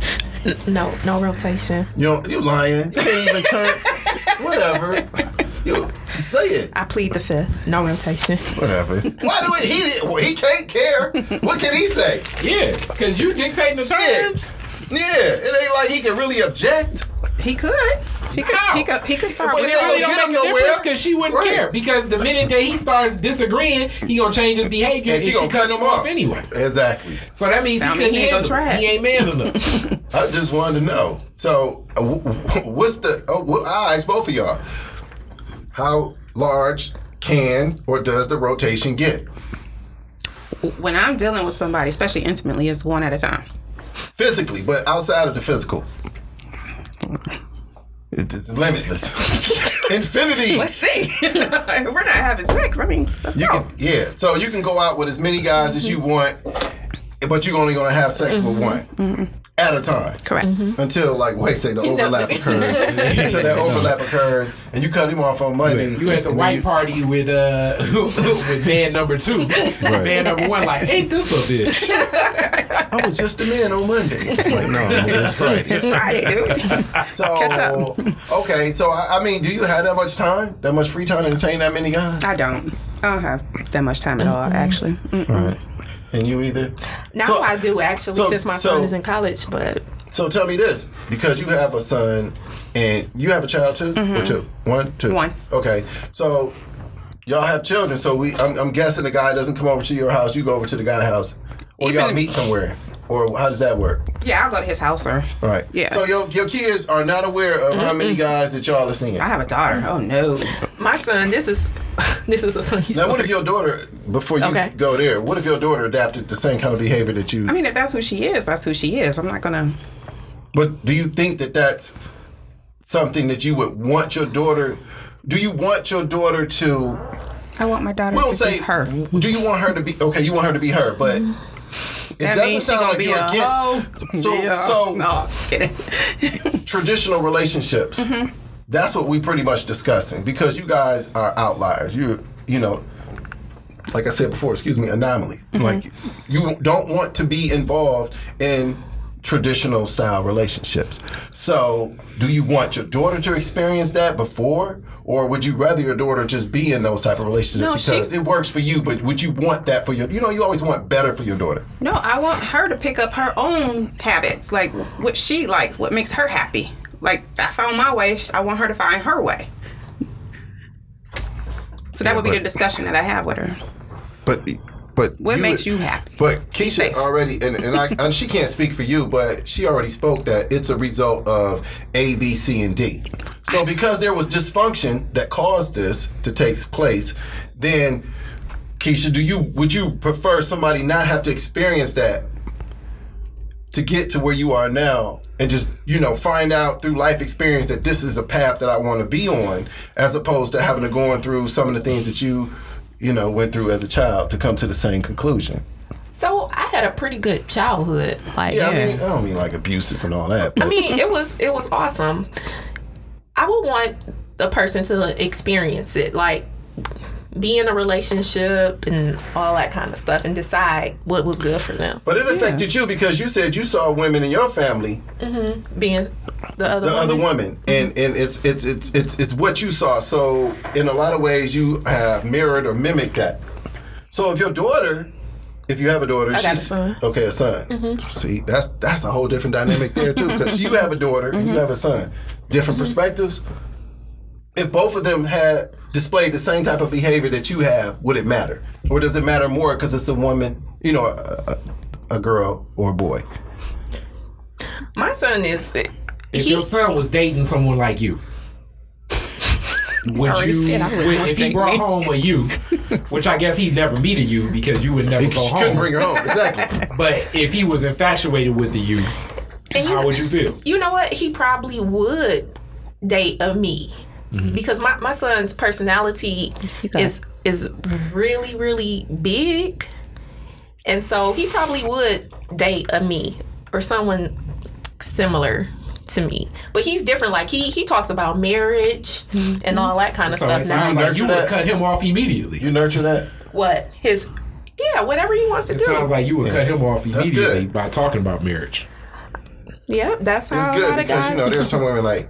No, no rotation. You know, you lying. You can't even turn. Whatever. You say it. I plead the fifth. No rotation. Whatever. Why do it? He did. Well, he can't care. What can he say? Yeah, because you dictating the terms. Yeah, it ain't like he can really object. He could. He could. How? He could. He could start But with it It really don't don't get make a nowhere. difference because she wouldn't Right. care. Because the minute that he starts disagreeing, he gonna change his behavior And and she she gonna cut him off anyway. Exactly. So that means he I mean, couldn't he ain't handle gonna try it. it. He ain't man enough. I just wanted to know. So, uh, w- w- what's the? Oh, well, I ask both of y'all. How large can or does the rotation get when I'm dealing with somebody, especially intimately, it's one at a time. physically, but outside of the physical? It's, limitless. Infinity. Let's see. we're not having sex, I mean, let's You go. can, yeah. So you can go out with as many guys as you want, but you're only gonna have sex with mm-hmm. one mm-hmm. At a time. Correct. Until like wait, say the overlap occurs. Until that overlap occurs, and you cut him off on Monday. You at the white you- party with uh with band number two. Band number one, like, ain't this a bitch? I was just a man on Monday. It's like no, nigga, it's Friday. It's Friday, dude. So Catch okay, so I, I mean, do you have that much time, that much free time to entertain that many guys? I don't. I don't have that much time at all, actually. Mm-mm. And you either. Now So- I do actually, so- since my so- son is in college. But So tell me this, because you have a son and you have a child too, or mm-hmm. two, one, two, One. Okay, so y'all have children. So we, I'm, I'm guessing the guy doesn't come over to your house. You go over to the guy's house, or y'all Even- meet somewhere, or how does that work? Yeah, I'll go to his house or. All right. Yeah. So your your kids are not aware of how many guys that y'all are seeing. I have a daughter. Oh no. my son, this is this is a funny Now, story. what if your daughter, before you Okay. go there, what if your daughter adapted the same kind of behavior that you? I mean, if that's who she is, that's who she is. I'm not gonna. But do you think that that's something that you would want your daughter? Do you want your daughter to? I want my daughter We'll to say be her. Do you want her to be okay? You want her to be her, but mm-hmm. It That doesn't sound like be you're a against. hoe. So, Yeah. so no, I'm just kidding. traditional relationships. Mm-hmm. That's what we pretty much discussing because you guys are outliers. You you know, like I said before, excuse me, anomalies. Mm-hmm. Like you don't want to be involved in traditional style relationships. So, do you want your daughter to experience that before? Or would you rather your daughter just be in those type of relationships No, because it works for you? But would you want that for your? You know, you always want better for your daughter. no, I want her to pick up her own habits, like what she likes, what makes her happy. Like I found my way, I want her to find her way. So that Yeah, would be but- the discussion that I have with her. But but What you makes you happy? But Keisha already, and, and, I, and she can't speak for you, but she already spoke that it's a result of A, B, C, and D. So because there was dysfunction that caused this to take place, then Keisha, do you would you prefer somebody not have to experience that to get to where you are now and just you know find out through life experience that this is a path that I want to be on, as opposed to having to going through some of the things that you you know went through as a child to come to the same conclusion. so I had a pretty good childhood. Like Yeah, I mean, I don't mean like abusive and all that. But I mean, it was it was awesome. I would want the person to experience it, like be in a relationship and all that kind of stuff, and decide what was good for them. but it affected you because you said you saw women in your family, mm-hmm. Being the other the woman. other women, mm-hmm. and and it's it's it's it's it's what you saw. So in a lot of ways, you have mirrored or mimicked that. So if your daughter, if you have a daughter, got a son. okay, a son. Mm-hmm. See, that's that's a whole different dynamic there too, because you have a daughter and you have a son, different perspectives. If both of them had displayed the same type of behavior that you have, would it matter, or does it matter more because it's a woman, you know, a, a, a girl or a boy? My son is. Uh, if He, your son was dating someone like you, would you? said I wouldn't would- want if to he brought me. home a you, which I guess he'd never meet a you because you would never She go couldn't home. bring her home, exactly. But if he was infatuated with the you, and you, how would you feel? you know what? He probably would date a me Mm-hmm. because my, my son's personality is is really really big, and so he probably would date a me or someone similar to me. But he's different. Like he he talks about marriage mm-hmm. and all that kind of So stuff now. sounds like you would that? cut him off immediately. You nurture that. What his yeah whatever he wants to It do. sounds like you would cut him off immediately by talking about marriage. yeah, that's It's how a good lot of because guys. you know there's some women like,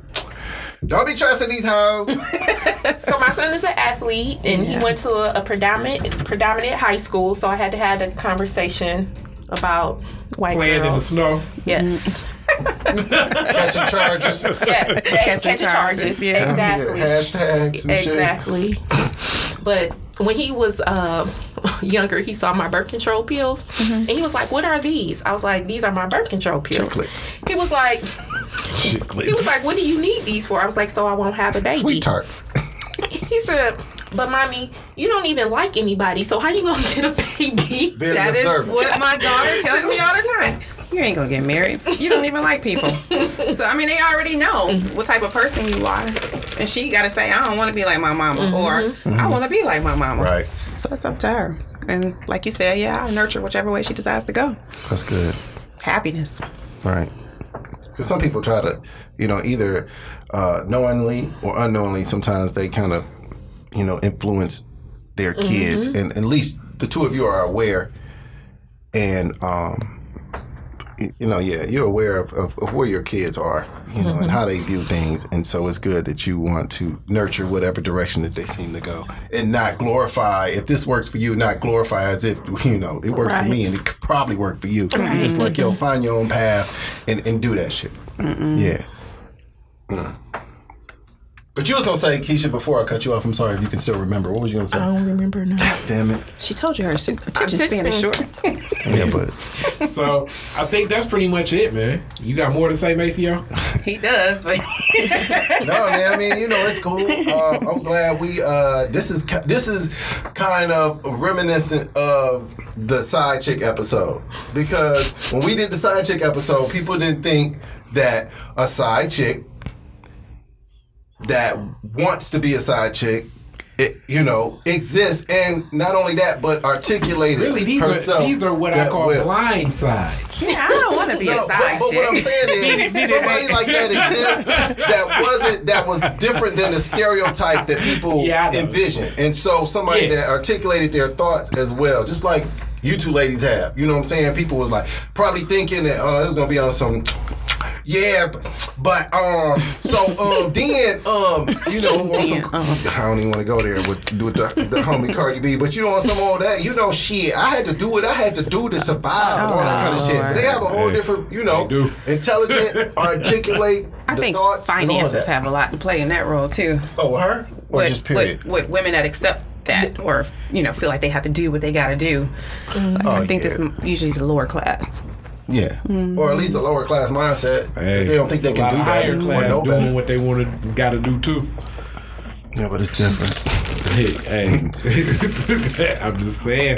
don't be trusting these hoes. So my son is an athlete, and he went to a, a predominant predominant high school. So I had to have a conversation about white Playing in the snow. Yes, catching charges. yes, catching, charges. charges, yeah. Exactly, hashtags and exactly. But when he was uh, younger, he saw my birth control pills, Mm-hmm. and he was like, "What are these?" I was like, "These are my birth control pills." Chiclets. He was like, Chiclets. he was like, "What do you need these for?" I was like, "So I won't have a baby." Sweet tarts. He said, "But mommy, you don't even like anybody, so how you gonna get a baby?" Very That is observant. what my daughter tells me all the time. You ain't gonna get married. You don't even like people. So I mean, they already know what type of person you are, and she got to say, "I don't want to be like my mama," mm-hmm. or "I mm-hmm. want to be like my mama." Right. So it's up to her. And like you said, yeah, I'll nurture whichever way she decides to go. That's good. Happiness. Right. Because some people try to, you know, either uh, knowingly or unknowingly, sometimes they kind of, you know, influence their kids. And at least the two of you are aware. And, um, you know, yeah, you're aware of, of, of where your kids are, you know, and how they view things. And so it's good that you want to nurture whatever direction that they seem to go and not glorify. If this works for you, not glorify as if, you know, it works for me and it could probably work for you. Just like, yo, find your own path and, and do that shit. Yeah. Mm. But you was gonna say, Keisha, before I cut you off, I'm sorry if you can still remember. What was you gonna say? I don't remember now. Damn it. She told you her attention Attention span is span short. Yeah, but So I think that's pretty much it, man. You got more to say, Maceo? He does, but no, man. I mean, you know, it's cool. Uh, I'm glad we. Uh, this is this is kind of reminiscent of the side chick episode because when we did the side chick episode, people didn't think that a side chick that wants to be a side chick. It, you know, exists, and not only that, but articulated Really, these herself. are these are what I call well. blind sides. Yeah, I don't want to be No, a but, side but what I'm chick. saying is, somebody like that exists that wasn't that was different than the stereotype that people Yeah, envision, and so somebody Yeah. that articulated their thoughts as well, just like you two ladies have. You know what I'm saying? People was like probably thinking that oh, it was gonna be on some. Yeah, but, but um, so um, then um, you know, on some, Then, uh. I don't even want to go there with with the, the homie Cardi B, but you know, on some all that, you know, shit, I had to do what I had to do to survive, and all that kind of shit. But they have a whole Hey, different, you know, do. intelligent, articulate. I the think thoughts finances that. have a lot to play in that role too. Oh, her or with, just period. With, with women that accept that or you know feel like they have to do what they got to do. Like, Oh, I think yeah. that's usually the lower class. Yeah, or at least a lower class mindset. Hey, they don't think they can do better higher or know doing better. what they want to got to do too. Yeah, but it's different. Hey, hey. I'm just saying.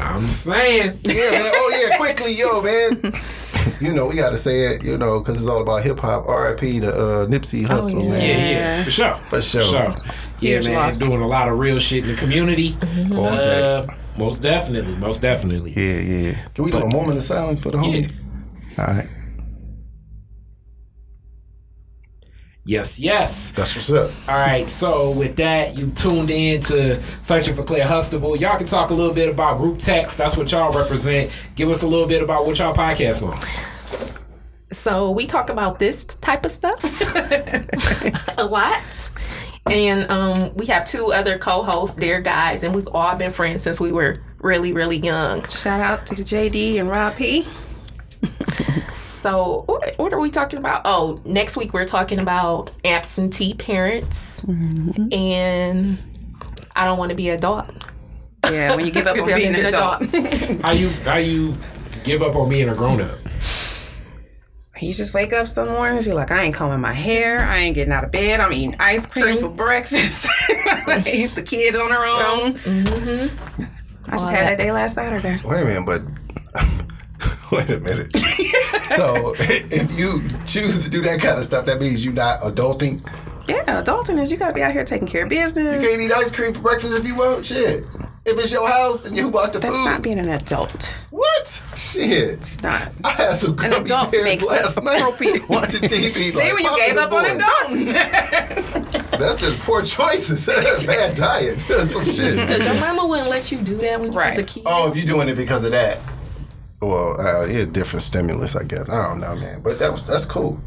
I'm saying. yeah, man. Oh yeah, quickly, yo, man. You know, we got to say it, you know, because it's all about hip hop. R.I.P. to uh, Nipsey Hussle, yeah. man. Yeah, yeah, for sure. For sure. Yeah, Huge man, loss. doing a lot of real shit in the community. All day. Uh, most definitely, most definitely. Yeah, yeah. Can we do a moment of silence for the homie? All right. Yes, yes. That's what's up. All right, so with that, you tuned in to Searching for Claire Huxtable. Y'all can talk a little bit about group text. That's what y'all represent. Give us a little bit about what y'all podcast on. So we talk about this type of stuff a lot. And um, we have two other co-hosts, they're guys, and we've all been friends since we were really, really young. Shout out to the JD and Rob P. So what, what are we talking about? Oh, next week we're talking about absentee parents, and I don't want to be an adult. Yeah, when you give up on being an adult. How you how you give up on being a grown up? You just wake up some mornings, you're like, I ain't combing my hair, I ain't getting out of bed, I'm eating ice cream for breakfast. Like, the kids on their own. Mm-hmm. I just All had that. that day last Saturday. Wait a minute, but wait a minute. so if you choose to do that kind of stuff, that means you're not adulting. Yeah, adulting is you gotta be out here taking care of business. You can't eat ice cream for breakfast if you want. Shit. If it's your house and you bought the That's food. not being an adult. what? Shit. It's not. I had some An gummy adult bears makes last night appropriate- watching TV. See like, when you gave the up on Boy. adulting. That's just poor choices. That's bad diet. That's some shit. Because your mama wouldn't let you do that when you was a kid. Oh, if you're doing it because of that. Well, uh, yeah, different stimulus, I guess. I don't know, man. But that was that's cool.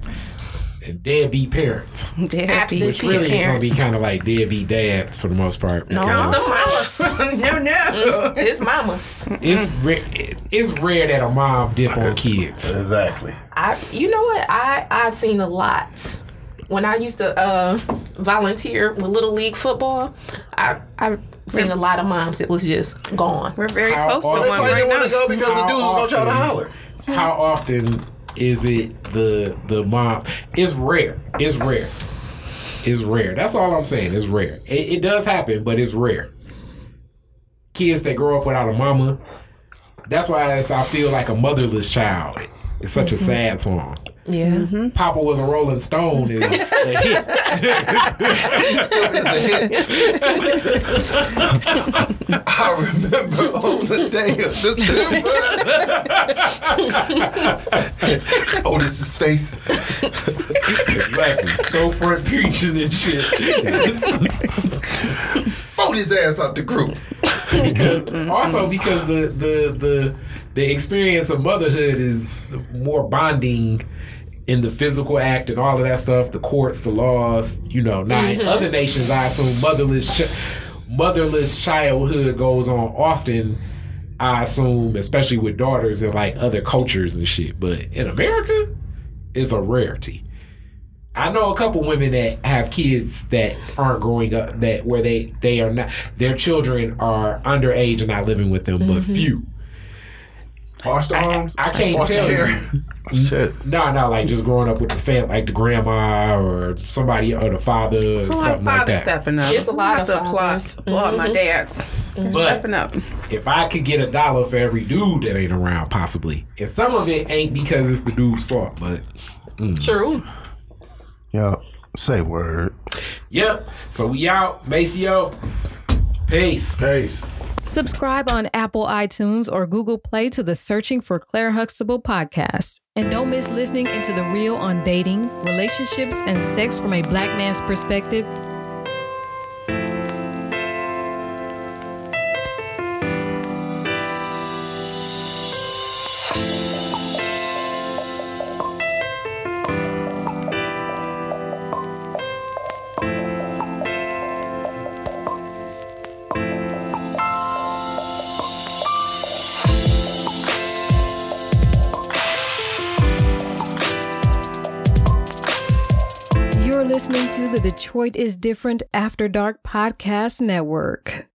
And deadbeat parents, Deadbeat. Absent- which really is gonna be kind of like deadbeat dads for the most part. no, it's the mamas. no, no. It's mamas. It's rare, it's rare that a mom dip on kids. Exactly. I, you know what? I I've seen a lot. When I used to uh, volunteer with Little League football, I I've seen a lot of moms that was just gone. We're very How close to often- They one probably right didn't want to go because the How dudes was gonna try to often- holler. How often is it the the mom? It's rare. It's rare. It's rare. That's all I'm saying. It's rare. It, it does happen, but it's rare. Kids that grow up without a mama. That's why I feel like a motherless child. It's such a mm-hmm. sad song. Yeah. Mm-hmm. Papa was a Rolling Stone is a hit. It's a hit. I remember on the day of December. Oh, Otis's face. exactly. Storefront preaching and shit. Vote his ass out the group. also because the the the the experience of motherhood is more bonding in the physical act and all of that stuff the courts the laws you know now in mm-hmm. other nations i assume motherless ch- motherless childhood goes on often i assume especially with daughters in like other cultures and shit. But in america it's a rarity. I know a couple women that have kids that aren't growing up that where they they are not their children are underage and not living with them, but mm-hmm. few. Foster homes? I can't Foster tell care? you. Shit. No, no, like just growing up with the fam, like the grandma or somebody or the father or It's a lot of something like fathers that. stepping up. It's a lot of to applaud, fathers. applaud my mm-hmm. dads. They're But- stepping up. If I could get a dollar for every dude that ain't around, possibly, and some of it ain't because it's the dude's fault, but mm. True. Yeah. Say word. yep. So we out, Maceo. Peace. Peace. Subscribe on Apple iTunes or Google Play to the Searching for Claire Huxtable podcast. And don't miss listening into the real on dating, relationships, and sex from a black man's perspective. The Detroit is Different After Dark Podcast Network.